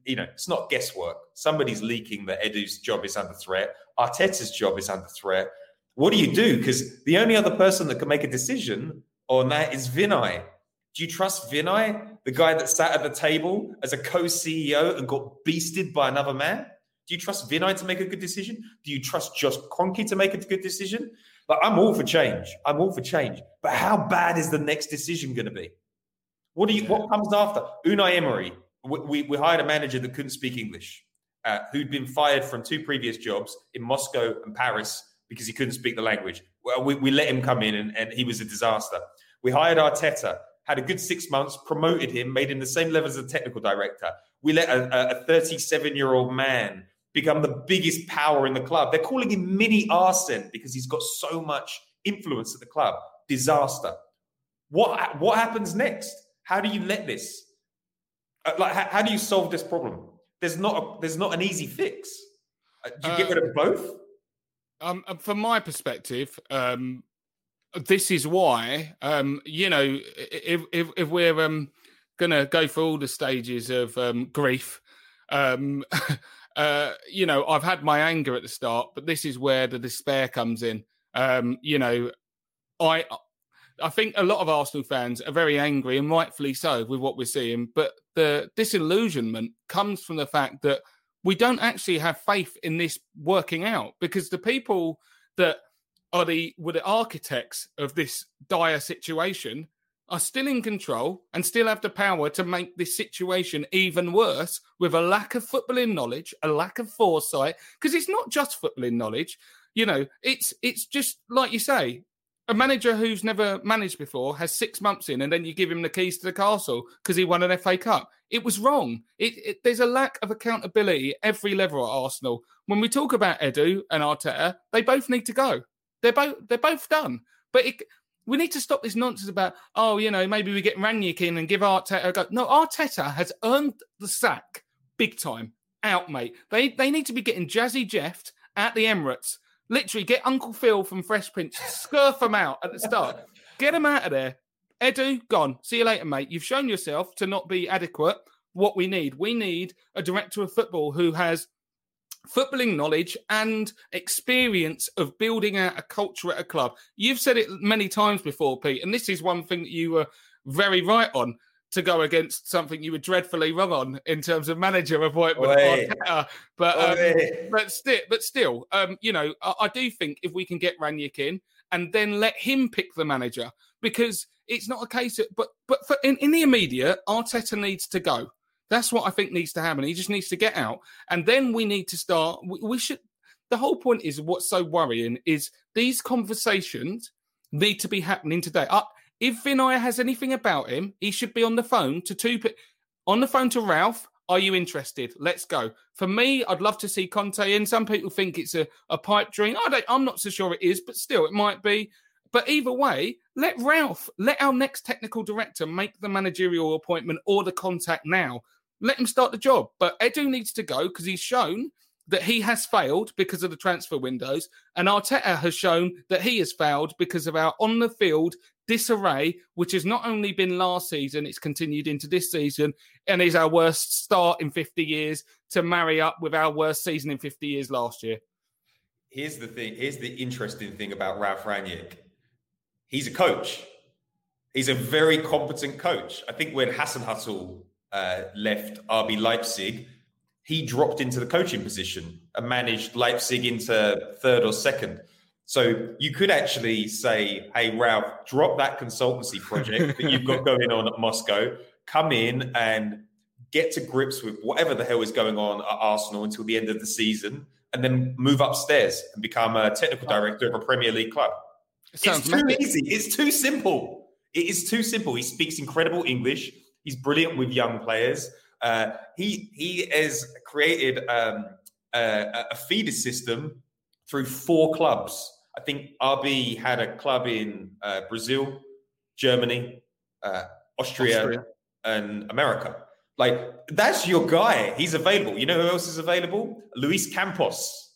you know, it's not guesswork. Somebody's leaking that Edu's job is under threat. Arteta's job is under threat. What do you do? Because the only other person that can make a decision on that is Vinai. Do you trust Vinai, the guy that sat at the table as a co-CEO and got beasted by another man? Do you trust Vinai to make a good decision? Do you trust Josh Kroenke to make a good decision? Like, I'm all for change. I'm all for change. But how bad is the next decision going to be? What do you? What comes after? Unai Emery we, we hired a manager that couldn't speak English, uh, who'd been fired from two previous jobs in Moscow and Paris because he couldn't speak the language. Well, we, we let him come in and, and he was a disaster. We hired Arteta, had a good six months, promoted him, made him the same level as a technical director. We let a 37 year old man become the biggest power in the club. They're calling him Mini Arsene because he's got so much influence at the club. Disaster. What, what happens next? How do you let this? Uh, like, how, how, do you solve this problem? There's not a, there's not an easy fix. Uh, do you uh, get rid of both? Um, uh, from my perspective, um, this is why um, you know if if, if we're um, gonna go through all the stages of um, grief. Um, uh, you know, I've had my anger at the start, but this is where the despair comes in. Um, you know, I I think a lot of Arsenal fans are very angry and rightfully so with what we're seeing, but the disillusionment comes from the fact that we don't actually have faith in this working out because the people that are the were the architects of this dire situation are still in control and still have the power to make this situation even worse with a lack of footballing knowledge, a lack of foresight. Because it's not just footballing knowledge, you know. It's it's just like you say, a manager who's never managed before has six months in, and then you give him the keys to the castle because he won an FA Cup. It was wrong. It, it, there's a lack of accountability at every level at Arsenal. When we talk about Edu and Arteta, they both need to go. They're both they're both done. But it, we need to stop this nonsense about oh, you know, maybe we get Rangnick in and give Arteta a go. No, Arteta has earned the sack big time. Out, mate. They they need to be getting Jazzy Jeffed at the Emirates Literally, get Uncle Phil from Fresh Prince, scurf them out at the start, get them out of there. Edu, gone. See you later, mate. You've shown yourself to not be adequate. What we need, we need a director of football who has footballing knowledge and experience of building out a culture at a club. You've said it many times before, Pete, and this is one thing that you were very right on to go against something you were dreadfully wrong on in terms of manager appointment. But um, but still, but still, um, you know, I, I, do think if we can get Rangnick in and then let him pick the manager, because it's not a case of, but but for, in, in the immediate, Arteta needs to go. That's what I think needs to happen. He just needs to get out, and then we need to start. we, we should. The whole point is what's so worrying is these conversations need to be happening today. I, if Vinai has anything about him, he should be on the phone to two on the phone to Ralph. Are you interested? Let's go. For me, I'd love to see Conte in. Some people think it's a, a pipe dream. I don't, I'm not so sure it is, but still, it might be. But either way, let Ralph, let our next technical director make the managerial appointment or the contact now. Let him start the job. But Edu needs to go because he's shown that he has failed because of the transfer windows, and Arteta has shown that he has failed because of our on the field disarray, which has not only been last season, it's continued into this season, and is our worst start in 50 years to marry up with our worst season in 50 years last year. Here's the thing. Here's the interesting thing about Ralph Rangnick. He's a coach. He's a very competent coach. I think when Hasenhüttl uh, left RB Leipzig, he dropped into the coaching position and managed Leipzig into third or second. So you could actually say, hey, Ralph, drop that consultancy project that you've got going on at Moscow, come in and get to grips with whatever the hell is going on at Arsenal until the end of the season, and then move upstairs and become a technical director of a Premier League club. It it's too easy. It's too simple. It is too simple. He speaks incredible English. He's brilliant with young players. Uh, he he has created um, a, a feeder system through four clubs. I think RB had a club in uh, Brazil, Germany, uh, Austria, Austria, and America. Like that's your guy. He's available. You know who else is available? Luis Campos,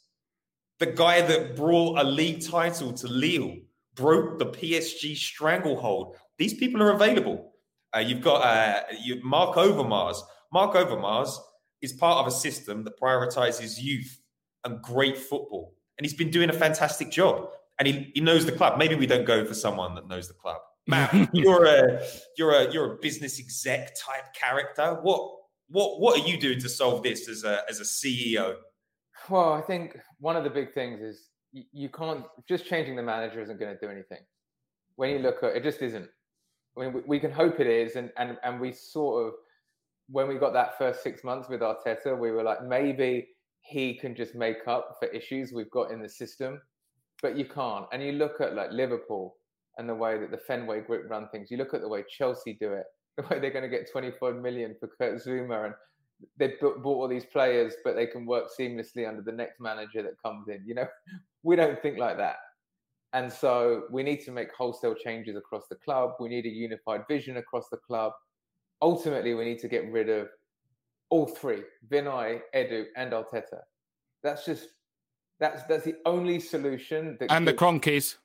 the guy that brought a league title to Lille, broke the PSG stranglehold. These people are available. Uh, you've got uh, you, Marc Overmars, Marc Overmars is part of a system that prioritizes youth and great football. And he's been doing a fantastic job. And he, he knows the club. Maybe we don't go for someone that knows the club. Matt, you're a you're a you're a business exec type character. What what what are you doing to solve this as a as a CEO? Well, I think one of the big things is you, you can't just changing the manager isn't going to do anything. When you look at it, just isn't. I mean, we, we can hope it is, and and and we sort of when we got that first six months with Arteta, we were like, maybe he can just make up for issues we've got in the system, but you can't. And you look at like Liverpool and the way that the Fenway Group run things. You look at the way Chelsea do it, the way they're going to get 25 million for Kurt Zouma, and they bought all these players, but they can work seamlessly under the next manager that comes in. You know, we don't think like that. And so we need to make wholesale changes across the club. We need a unified vision across the club ultimately we need to get rid of all three Vinai, Edu, and Arteta. That's just that's that's the only solution. That and the Kroenkes.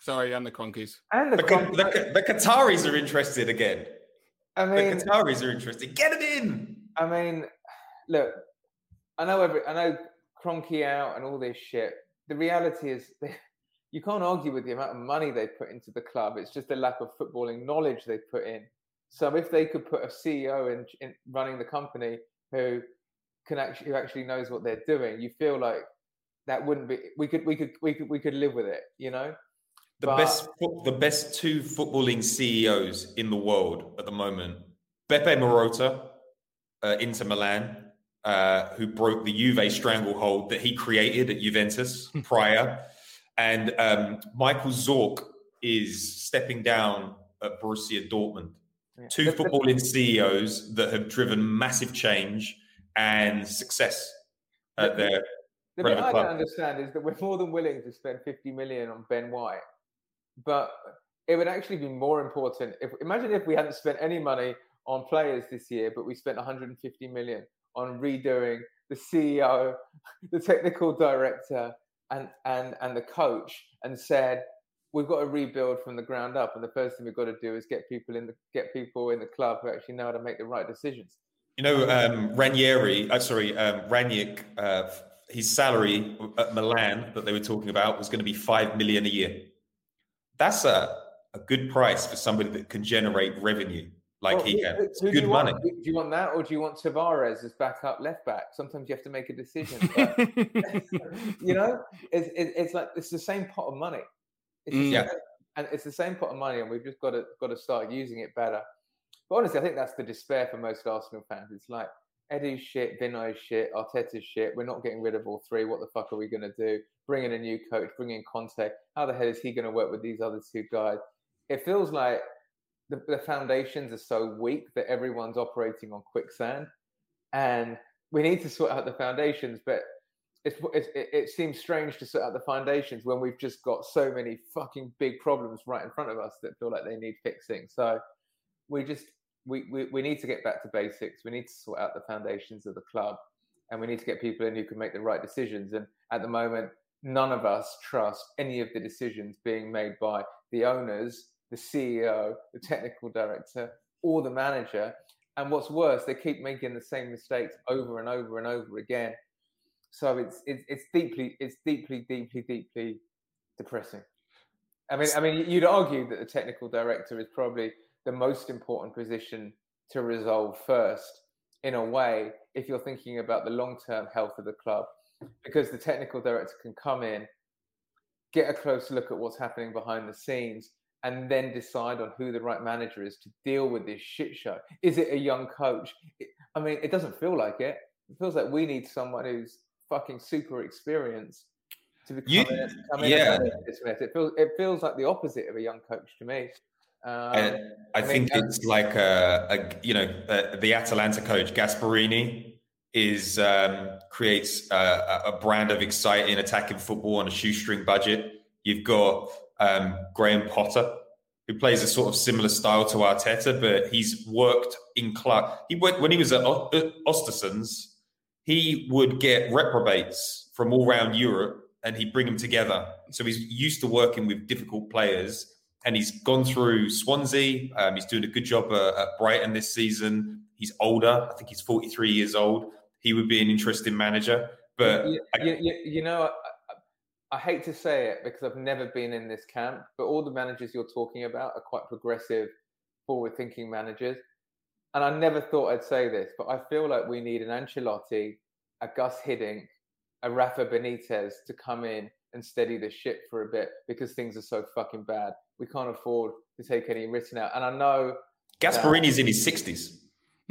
Sorry, and the Kroenkes. And the, the, the, the, Qataris are interested again. I mean, the Qataris are interested. Get them in. I mean, look, I know every, I know Kroenke out and all this shit. The reality is, they, you can't argue with the amount of money they put into the club. It's just the lack of footballing knowledge they put in. So if they could put a CEO in, in running the company who can actually who actually knows what they're doing, you feel like that wouldn't be. We could we could we could we could live with it. You know. The But- best, the best two footballing CEOs in the world at the moment: Beppe Marotta, uh, Inter Milan, uh, who broke the Juve stranglehold that he created at Juventus prior, and um, Michael Zorc is stepping down at Borussia Dortmund. Two footballing CEOs that have driven massive change and success at their The bit I club. don't understand is that we're more than willing to spend 50 million on Ben White, but it would actually be more important if imagine if we hadn't spent any money on players this year, but we spent 150 million on redoing the CEO, the technical director, and and and the coach, and said we've got to rebuild from the ground up, and the first thing we've got to do is get people in the get people in the club who actually know how to make the right decisions. You know, um, Ranieri, uh, sorry, um, Rangnick, uh, his salary at Milan that they were talking about was going to be five million a year. That's a, a good price for somebody that can generate revenue like Well, he can. It's good money. Want? Do you want that, or do you want Tavares as backup left back? Sometimes you have to make a decision. but, you know, it's, it's like it's the same pot of money. It's Mm. Yeah. same- and it's the same pot of money, and we've just got to got to start using it better. But honestly, I think that's the despair for most Arsenal fans. It's like Eddie's shit, Vino's shit, Arteta's shit. We're not getting rid of all three. What the fuck are we going to do? Bring in a new coach, bring in Conte. How the hell is he going to work with these other two guys? It feels like the, the foundations are so weak that everyone's operating on quicksand, and we need to sort out the foundations. But it's, it, seems strange to sort out the foundations when we've just got so many fucking big problems right in front of us that feel like they need fixing. So we just we, we, we need to get back to basics. We need to sort out the foundations of the club, and we need to get people in who can make the right decisions. And at the moment, none of us trust any of the decisions being made by the owners, the CEO, the technical director, or the manager. And what's worse, they keep making the same mistakes over and over and over again. So it's it's, it's deeply it's deeply deeply deeply depressing. I mean, I mean, you'd argue that the technical director is probably the most important position to resolve first, in a way, if you're thinking about the long-term health of the club, because the technical director can come in, get a close look at what's happening behind the scenes, and then decide on who the right manager is to deal with this shit show. Is it a young coach? I mean, it doesn't feel like it. It feels like we need someone who's fucking super experience to become, You- in, to come in yeah. this. It feels it feels like the opposite of a young coach to me. Um, I, I think it's like a, a you know uh, the Atalanta coach Gasperini is um, creates a, a brand of exciting attacking football on a shoestring budget. You've got um, Graham Potter who plays a sort of similar style to Arteta, but he's worked in club. He worked when he was at O- at Ostersund's. He would get reprobates from all around Europe and he'd bring them together. So he's used to working with difficult players and he's gone through Swansea. Um, he's doing a good job uh, at Brighton this season. He's older. I think he's 43 years old. He would be an interesting manager. But you, you, you, you know, I, I- hate to say it because I've never been in this camp, but all the managers you're talking about are quite progressive, forward-thinking managers. And I never thought I'd say this, but I feel like we need an Ancelotti, a Gus Hiddink, a Rafa Benitez to come in and steady the ship for a bit because things are so fucking bad. We can't afford to take any risks now. And I know that- Gasperini's in his 60s.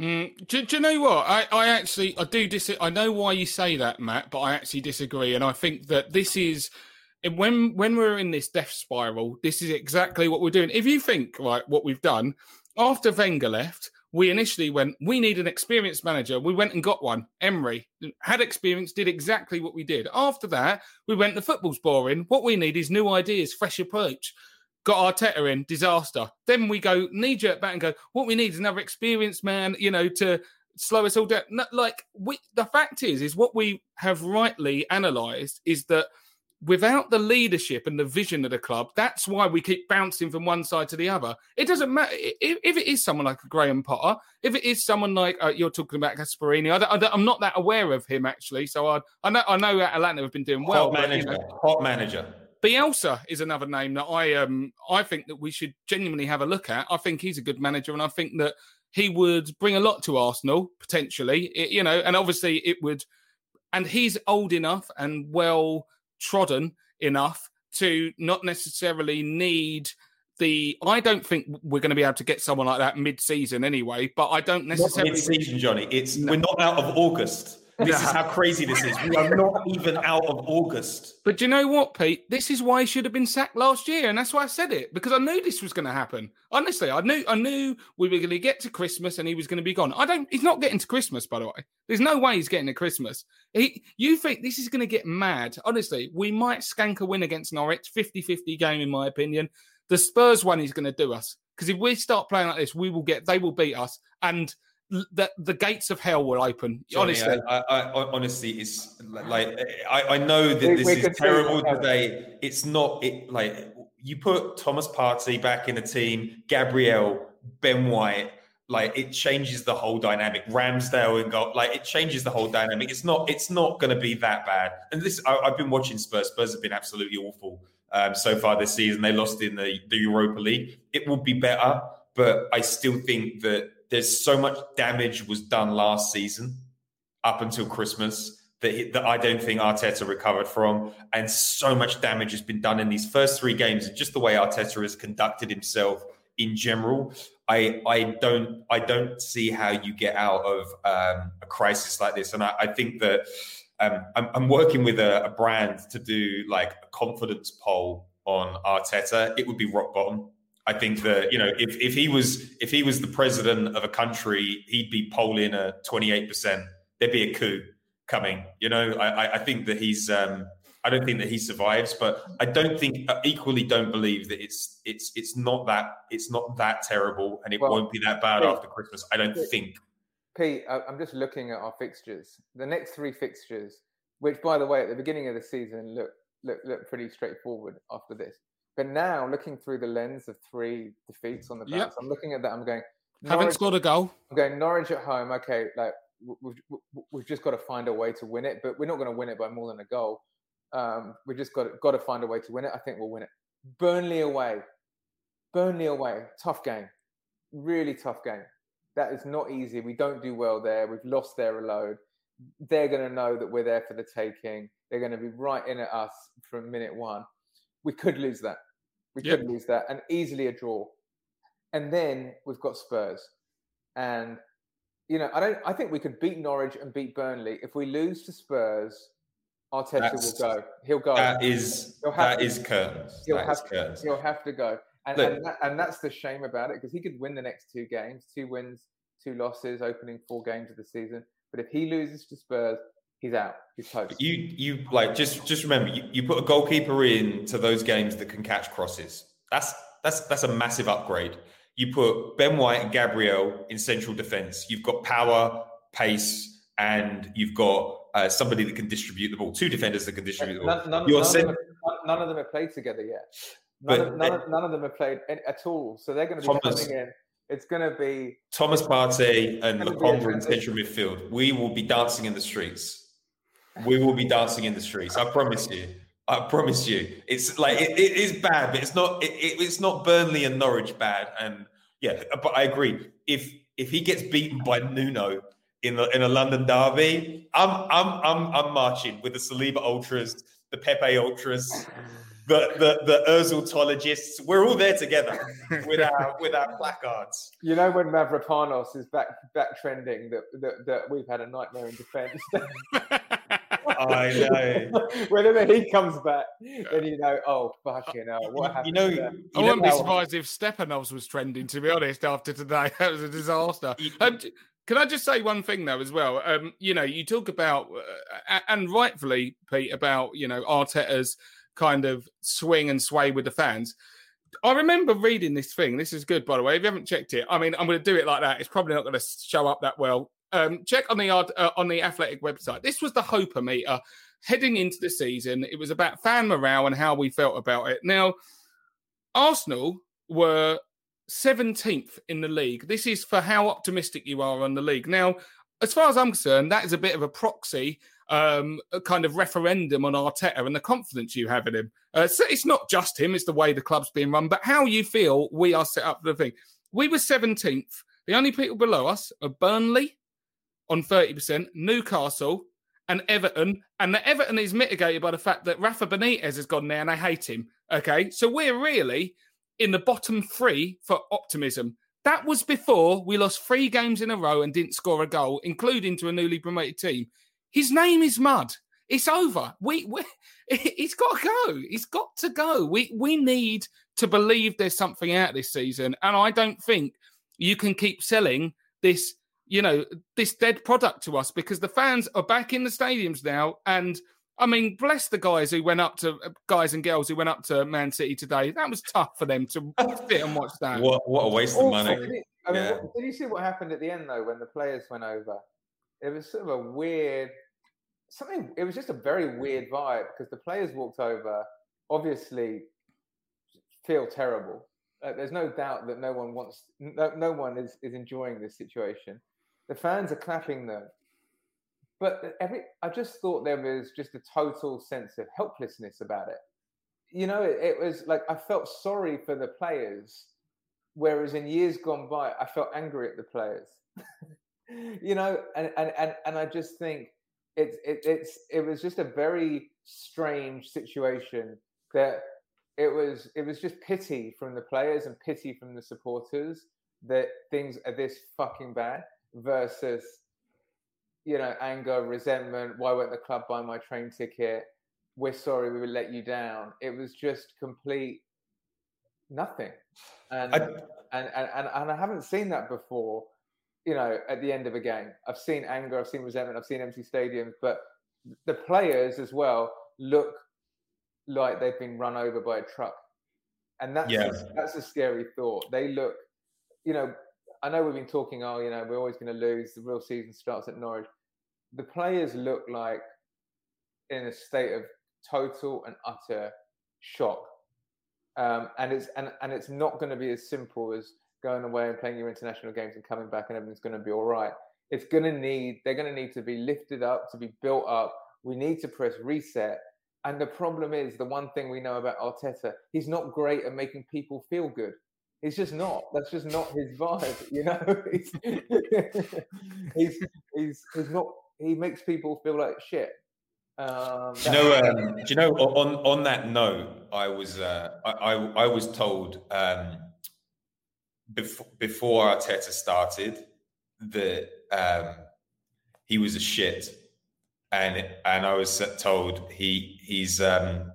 Mm, do, do you know what? I, I actually I do dis. I know why you say that, Matt, but I actually disagree, and I think that this is when when we're in this death spiral. This is exactly what we're doing. If you think right, what we've done after Wenger left, we initially went. We need an experienced manager. We went and got one. Emery had experience, did exactly what we did. After that, we went. The football's boring. What we need is new ideas, fresh approach got Arteta in, disaster. Then we go knee jerk back and go, what we need is another experienced man, you know, to slow us all down. Like we, the fact is, is what we have rightly analysed is that without the leadership and the vision of the club, that's why we keep bouncing from one side to the other. It doesn't matter if, if it is someone like a Graham Potter, if it is someone like uh, you're talking about Gasperini. I am not that aware of him actually, so I, I know I know Atlanta have been doing well. Hot manager, but, you know, hot manager. Bielsa is another name that I um I think that we should genuinely have a look at. I think he's a good manager, and I think that he would bring a lot to Arsenal potentially. It, you know, and obviously it would, and he's old enough and well trodden enough to not necessarily need the. I don't think we're going to be able to get someone like that mid-season anyway. But I don't necessarily mid-season, Johnny. It's no. we're not out of August. This is how crazy this is. We are not even out of August. But do you know what, Pete? This is why he should have been sacked last year, and that's why I said it because I knew this was going to happen. Honestly, I knew I knew we were going to get to Christmas and he was going to be gone. I don't. He's not getting to Christmas, by the way. There's no way he's getting to Christmas. He, you think this is going to get mad? Honestly, we might skank a win against Norwich, 50-50 game in my opinion. The Spurs one is going to do us because if we start playing like this, we will get. They will beat us and the the gates of hell will open. Johnny, honestly, I, I, I, honestly, it's like I, I know that we, this we is terrible today. It's not it like you put Thomas Partey back in the team, Gabriel, Ben White. Like it changes the whole dynamic. Ramsdale and got like it changes the whole dynamic. It's not. It's not going to be that bad. And this, I, have been watching Spurs. Spurs have been absolutely awful um, so far this season. They lost in the, the Europa League. It will be better, but I still think that there's so much damage was done last season up until Christmas that, that I don't think Arteta recovered from. And so much damage has been done in these first three games. And just the way Arteta has conducted himself in general, I, I don't I don't see how you get out of um, a crisis like this. And I, I think that um, I'm, I'm, working with a, a brand to do like a confidence poll on Arteta. It would be rock bottom I think that you know if, if he was if he was the president of a country, he'd be polling a twenty eight percent. There'd be a coup coming. You know, I, I think that he's. Um, I don't think that he survives, but I don't think I equally don't believe that it's it's it's not that it's not that terrible, and it well, won't be that bad Pete, after Christmas. I don't Pete, think. Pete, I'm just looking at our fixtures. The next three fixtures, which by the way, at the beginning of the season look look look pretty straightforward after this. But now, looking through the lens of three defeats on the bounce, yep. I'm looking at that. I'm going. Haven't scored a goal. I'm going Norwich at home. Okay, like we've we've just got to find a way to win it, but we're not going to win it by more than a goal. Um, we just got to, got to find a way to win it. I think we'll win it. Burnley away. Burnley away. Tough game. Really tough game. That is not easy. We don't do well there. We've lost their load. They're going to know that we're there for the taking. They're going to be right in at us from minute one we could lose that. We yep. could lose that, and easily a draw. And then we've got Spurs, and you know, I don't. I think we could beat Norwich and beat Burnley. If we lose to Spurs, Arteta That's, will go. He'll go. That is that to, is curtains. He'll that have, is curtains. He'll have to go, and and, that, and that's the shame about it because he could win the next two games, two wins, two losses, opening four games of the season. But if he loses to Spurs, he's out. He's toast. You you like just just remember you, you put a goalkeeper in to those games that can catch crosses. That's that's that's a massive upgrade. You put Ben White and Gabriel in central defence. You've got power, pace, and you've got uh, somebody that can distribute the ball. Two defenders that can distribute the ball. None, none, none, cent- of, them, none of them have played together yet. None, but, of, none, of, none of them have played at all. So they're going to be Thomas, coming in. It's going to be Thomas Partey and Lokonga in central midfield. We will be dancing in the streets we will be dancing in the streets. I promise you. I promise you. It's like it, it is bad, but it's not. It, it, it's not Burnley and Norwich bad. And yeah, but I agree. If if he gets beaten by Nuno in the in a London derby, I'm I'm I'm I'm marching with the Saliba ultras, the Pepe ultras, the the the Oziltologists. We're all there together with our with our placards. You know when Mavropanos is back back trending that that, that we've had a nightmare in defence. I know. Whenever he comes back, then you know, oh fuck, you know what happened. You know, you I wouldn't be surprised if Stepanovs was trending. To be honest, after today, that was a disaster. Um, can I just say one thing though as well? Um, you know, you talk about uh, and rightfully, Pete, about you know Arteta's kind of swing and sway with the fans. I remember reading this thing. This is good, by the way. If you haven't checked it, I mean, I'm going to do it like that. It's probably not going to show up that well um, check on the uh, on the Athletic website. This was the Hoper meter heading into the season, it was about fan morale and how we felt about it. Now, Arsenal were 17th in the league. This is for how optimistic you are on the league. Now, as far as I'm concerned, that is a bit of a proxy um, a kind of referendum on Arteta and the confidence you have in him. Uh, so it's not just him; it's the way the club's being run, but how you feel we are set up for the thing. We were 17th. The only people below us are Burnley on 30%, Newcastle, and Everton. And the Everton is mitigated by the fact that Rafa Benitez has gone there and I hate him. Okay. So we're really in the bottom three for optimism. That was before we lost three games in a row and didn't score a goal, including to a newly promoted team. His name is Mud. It's over. We, we he's got to go. He's got to go. We we need to believe there's something out this season, and I don't think you can keep selling this you know this dead product to us because the fans are back in the stadiums now and I mean, bless the guys who went up to guys and girls who went up to Man City today. That was tough for them to sit and watch that. What what a waste of money! Did you, I mean, yeah. what, did you see what happened at the end though when the players went over? It was sort of a weird something. It was just a very weird vibe because the players walked over, obviously feel terrible. Uh, there's no doubt that no one wants, no, no one is, is enjoying this situation. The fans are clapping them, but every I just thought there was just a total sense of helplessness about it. You know, it, it was like I felt sorry for the players, whereas in years gone by, I felt angry at the players. you know, and, and and and I just think it's it, it's it was just a very strange situation that it was it was just pity from the players and pity from the supporters that things are this fucking bad versus you know anger resentment why won't the club buy my train ticket we're sorry we would let you down it was just complete nothing and I, and, and and and i haven't seen that before you know, at the end of a game. I've seen anger, I've seen resentment, I've seen empty stadiums, but the players as well look like they've been run over by a truck. And that's yeah. a, that's a scary thought. They look, you know, I know we've been talking, oh, you know, we're always going to lose. The real season starts at Norwich. The players look like in a state of total and utter shock. Um, and it's and, and it's not going to be as simple as going away and playing your international games and coming back and everything's going to be all right. It's going to need, they're going to need to be lifted up, to be built up. We need to press reset. And the problem is the one thing we know about Arteta, he's not great at making people feel good. He's just not. That's just not his vibe, you know. he's, he's, he's, he's not. He makes people feel like shit. Um, do you know? Um, do you know? On on that note, I was uh, I, I, I was told um, before before Arteta started that um, he was a shit, and and I was told he he's um,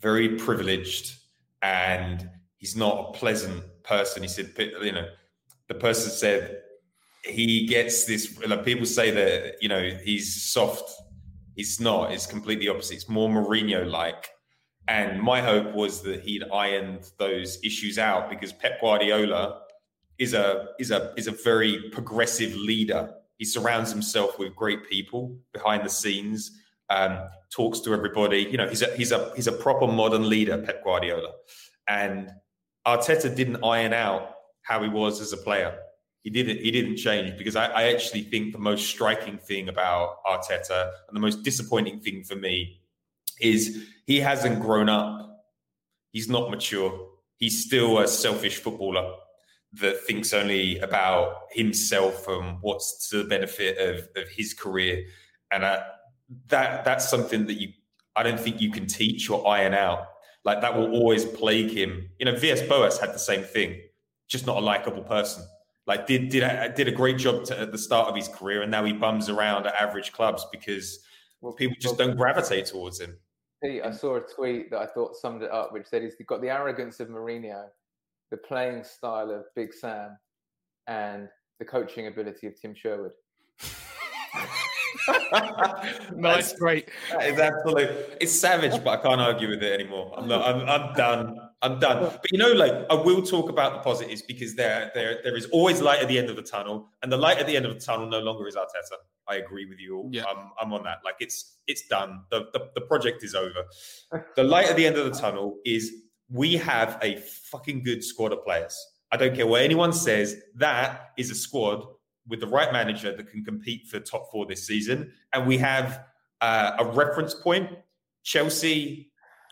very privileged and he's not a pleasant person. He said, you know, the person said he gets this. Like people say that you know he's soft. He's not. It's completely opposite. It's more Mourinho like. And my hope was that he'd ironed those issues out because Pep Guardiola is a is a is a very progressive leader. He surrounds himself with great people behind the scenes. Um, talks to everybody. You know, he's a he's a he's a proper modern leader, Pep Guardiola. And Arteta didn't iron out how he was as a player. He didn't he didn't change because I, I actually think the most striking thing about Arteta and the most disappointing thing for me is he hasn't grown up. He's not mature. He's still a selfish footballer that thinks only about himself and what's to the benefit of, of his career. And uh, that that's something that you I don't think you can teach or iron out. Like that will always plague him. You know, Villas Boas had the same thing, just not a likable person. Like did did uh, did a great job to, at the start of his career, and now he bums around at average clubs because well, people just don't gravitate towards him. Pete, I saw a tweet that I thought summed it up, which said he's got the arrogance of Mourinho, the playing style of Big Sam and the coaching ability of Tim Sherwood. nice, great. That is absolute. It's savage, but I can't argue with it anymore. I'm not. I'm, I'm done. I'm done. But you know, like I will talk about the positives because there, there, there is always light at the end of the tunnel, and the light at the end of the tunnel no longer is Arteta. I agree with you all. Yeah. I'm, I'm on that. Like it's it's done. The, the the project is over. The light at the end of the tunnel is we have a fucking good squad of players. I don't care what anyone says. That is a squad with the right manager that can compete for top four this season, and we have uh, a reference point. Chelsea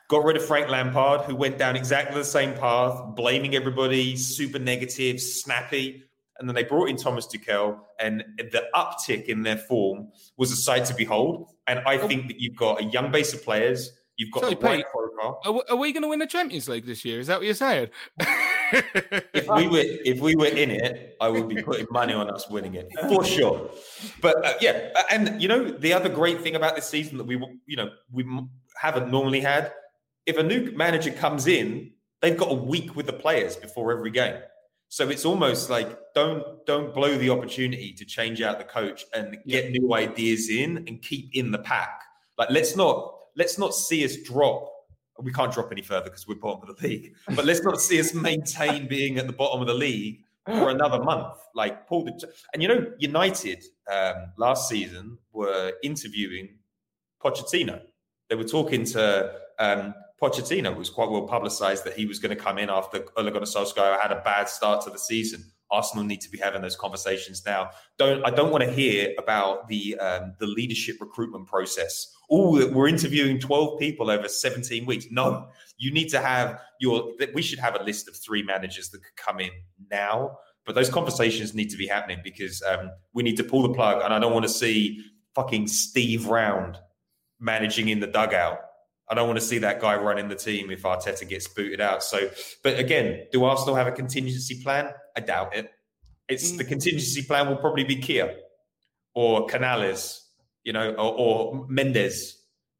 got rid of Frank Lampard, who went down exactly the same path, blaming everybody, super negative, snappy. And then they brought in Thomas Tuchel, and the uptick in their form was a sight to behold. And I think that you've got a young base of players. You've got Sorry, the right Pete. profile. Are, we- are we going to win the Champions League this year? Is that what you're saying? If we were if we were in it, I would be putting money on us winning it for sure. But uh, yeah, and you know the other great thing about this season that we you know we haven't normally had. If a new manager comes in, they've got a week with the players before every game. So it's almost like don't don't blow the opportunity to change out the coach and get new ideas in and keep in the pack. Like let's not let's not see us drop. We can't drop any further because we're bottom of the league. But let's not see us maintain being at the bottom of the league for another month. Like Paul, and you know, United um, last season were interviewing Pochettino. They were talking to um, Pochettino. It was quite well publicised that he was going to come in after Ole Gunnar Solskjaer had a bad start to the season. Arsenal need to be having those conversations now. Don't I don't want to hear about the um, the leadership recruitment process. Oh, we're interviewing twelve people over seventeen weeks. No, you need to have your. We should have a list of three managers that could come in now. But those conversations need to be happening because um, we need to pull the plug. And I don't want to see fucking Steve Round managing in the dugout. I don't want to see that guy running the team if Arteta gets booted out. So, but again, do Arsenal have a contingency plan? I doubt it. It's the contingency plan will probably be Kia or Canales, you know, or, or Mendes.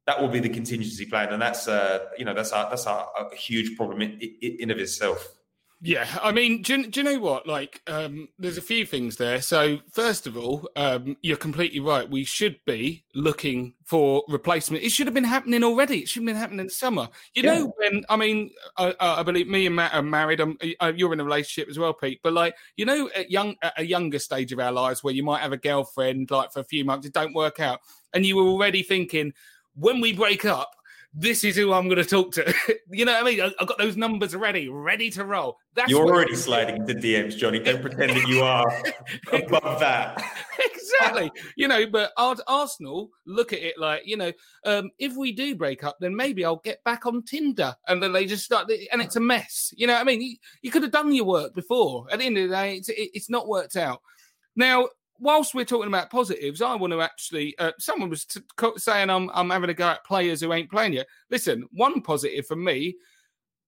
That will be the contingency plan, and that's uh, you know that's a, that's a, a huge problem in, in, in of itself. Yeah, I mean, do you, do you know what? Like, um, there's a few things there. So, first of all, um, you're completely right. We should be looking for replacement. It should have been happening already. It should have been happening in the summer. You Yeah. know, when I mean, I, I believe me and Matt are married. Um, uh, you're in a relationship as well, Pete. But like, you know, at young at a younger stage of our lives, where you might have a girlfriend, like for a few months, it don't work out, and you were already thinking, when we break up. This is who I'm going to talk to. you know what I mean? I- I've got those numbers ready, ready to roll. That's You're already sliding into DMs, Johnny. Don't pretend that you are above that. exactly. You know, but Ar- Arsenal look at it like, you know, um, if we do break up, then maybe I'll get back on Tinder. And then they just start, and it's a mess. You know what I mean? You, you could have done your work before. At the end of the day, it's, it, it's not worked out. Now, whilst we're talking about positives, I want to actually, uh, someone was t- saying I'm, I'm having a go at players who ain't playing yet. Listen, one positive for me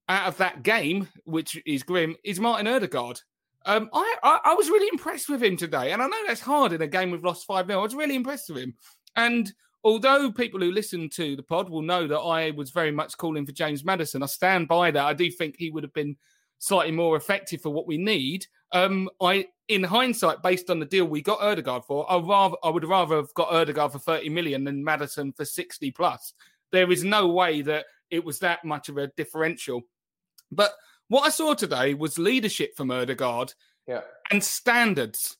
out of that game, which is grim, is Martin Odegaard. Um, I, I I was really impressed with him today, and I know that's hard in a game we've lost five 0 I was really impressed with him, and although people who listen to the pod will know that I was very much calling for James Maddison, I stand by that. I do think he would have been slightly more effective for what we need. Um, I, in hindsight, based on the deal we got Odegaard for, I rather I would rather have got Odegaard for thirty million than Maddison for sixty plus. There is no way that it was that much of a differential. But what I saw today was leadership from Odegaard Yeah. and standards.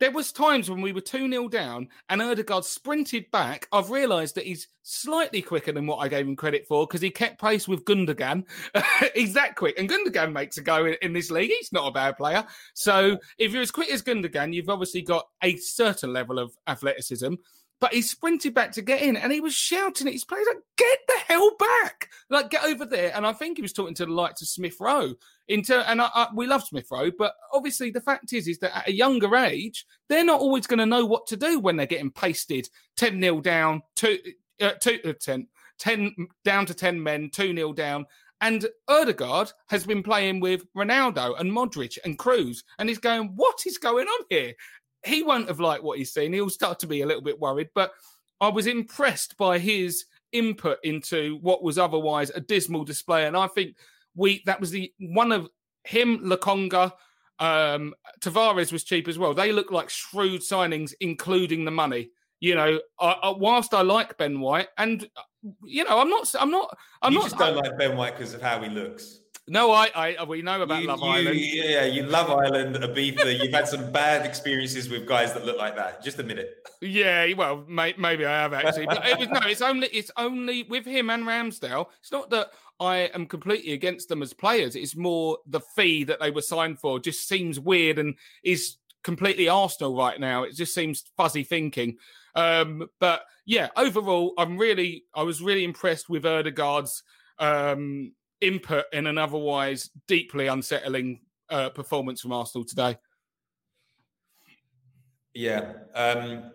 There was times when we were 2-0 down and Odegaard sprinted back. I've realised that he's slightly quicker than what I gave him credit for because he kept pace with Gundogan. he's that quick. And Gundogan makes a go in, in this league. He's not a bad player. So if you're as quick as Gundogan, you've obviously got a certain level of athleticism. But he sprinted back to get in and he was shouting at his players, like, get the hell back. Like, get over there. And I think he was talking to the likes of Smith Rowe. And I, I, we love Smith Rowe, but obviously the fact is, is that at a younger age, they're not always going to know what to do when they're getting pasted 10 0 down, two, uh, two, uh, 10, 10 down to 10 men, 2 0 down. And Odegaard has been playing with Ronaldo and Modric and Kroos, and he's going, What is going on here? He won't have liked what he's seen. He'll start to be a little bit worried, but I was impressed by his input into what was otherwise a dismal display. And I think we that was the one of him, Lokonga, um, Tavares was cheap as well. They look like shrewd signings, including the money. You know, I, I, whilst I like Ben White, and you know, I'm not, I'm not, I'm you not. just don't like Ben White because of how he looks. No, I, I we know about You- Love you- Island. Yeah, you love Island, Ibiza. You've had some bad experiences with guys that look like that. Just admit it. Yeah, well, may, maybe I have actually, but it was, no, it's only it's only with him and Ramsdale. It's not that I am completely against them as players. It's more the fee that they were signed for just seems weird and is completely Arsenal right now. It just seems fuzzy thinking. Um, but yeah, overall, I'm really I was really impressed with Odegaard's um, input in an otherwise deeply unsettling uh, performance from Arsenal today. Yeah. Um,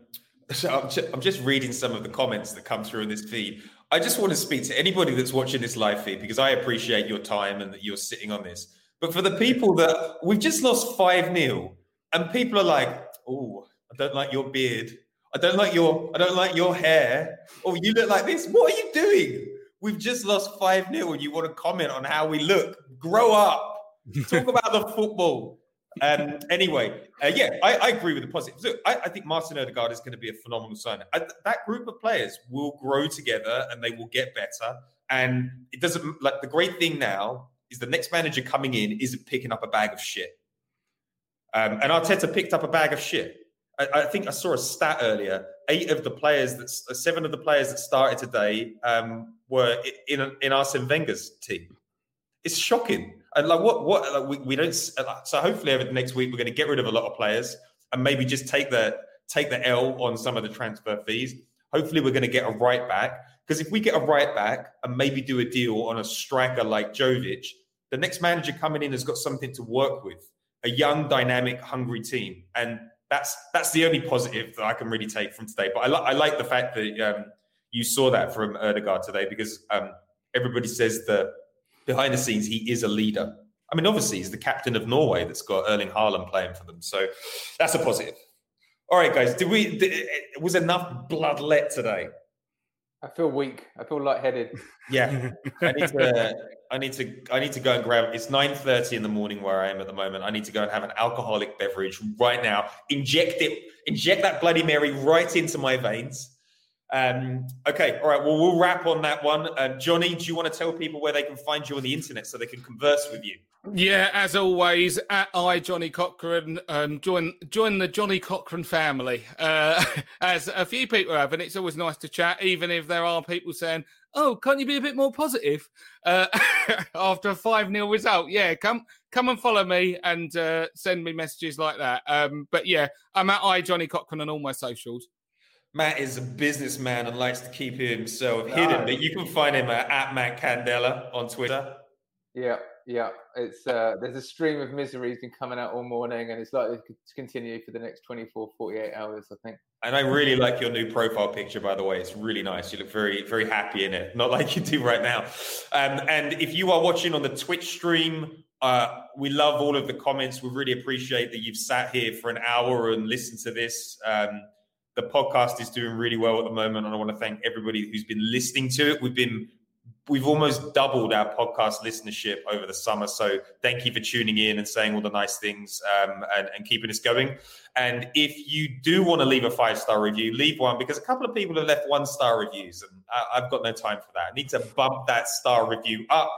so I'm, ju- I'm just reading some of the comments that come through in this feed. I just want to speak to anybody that's watching this live feed because I appreciate your time and that you're sitting on this. But for the people that we've just lost 5 0 and people are like, oh, I don't like your beard. I don't like your I don't like your hair. Oh, you look like this. What are you doing? We've just lost 5 0 and you want to comment on how we look. Grow up. Talk about the football. Um, anyway, uh, yeah, I, I agree with the positives. Look, I, I think Martin Odegaard is going to be a phenomenal signing. I, that group of players will grow together and they will get better. And it doesn't like the great thing now is the next manager coming in isn't picking up a bag of shit. Um, and Arteta picked up a bag of shit. I, I think I saw a stat earlier. Eight of the players that seven of the players that started today um, were in in Arsene Wenger's team. It's shocking. And like what what like we, we don't. So hopefully over the next week we're going to get rid of a lot of players and maybe just take the take the L on some of the transfer fees. Hopefully we're going to get a right back because if we get a right back and maybe do a deal on a striker like Jovic, the next manager coming in has got something to work with. A young, dynamic, hungry team, and that's that's the only positive that I can really take from today. But I, li- I like the fact that um, you saw that from Odegaard today because um, everybody says that behind the scenes he is a leader. I mean, obviously he's the captain of Norway that's got Erling Haaland playing for them, so that's a positive. All right, guys, did we? Did, was enough blood let today? I feel weak. I feel lightheaded. Yeah, I need to. I need to. I need to go and grab. It's nine thirty in the morning where I am at the moment. I need to go and have an alcoholic beverage right now. Inject it. Inject that Bloody Mary right into my veins. Um, okay, all right. Well, we'll wrap on that one. Uh, Johnny, do you want to tell people where they can find you on the internet so they can converse with you? Yeah, as always, at I Johnny Cochran, um, join join the Johnny Cochran family. Uh, as a few people have, and it's always nice to chat, even if there are people saying, "Oh, can't you be a bit more positive?" Uh, after a five 0 result, yeah, come come and follow me and uh, send me messages like that. Um, but yeah, I'm at I Johnny Cochran on all my socials. Matt is a businessman and likes to keep himself hidden, but you can find him at, at Matt Candela on Twitter. Yeah, yeah. It's uh, there's a stream of misery has been coming out all morning, and it's likely to continue for the next 24, 48 hours. I think. And I really like your new profile picture, by the way. It's really nice. You look very, very happy in it, not like you do right now. Um, and if you are watching on the Twitch stream, uh, we love all of the comments. We really appreciate that you've sat here for an hour and listened to this. Um, the podcast is doing really well at the moment, and I want to thank everybody who's been listening to it. We've been we've almost doubled our podcast listenership over the summer. So thank you for tuning in and saying all the nice things um, and, and keeping us going. And if you do want to leave a five star review, leave one because a couple of people have left one star reviews, and I, I've got no time for that. I need to bump that star review up.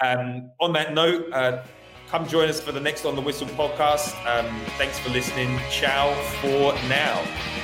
Um, on that note, uh, come join us for the next On the Whistle podcast. Um, thanks for listening. Ciao for now.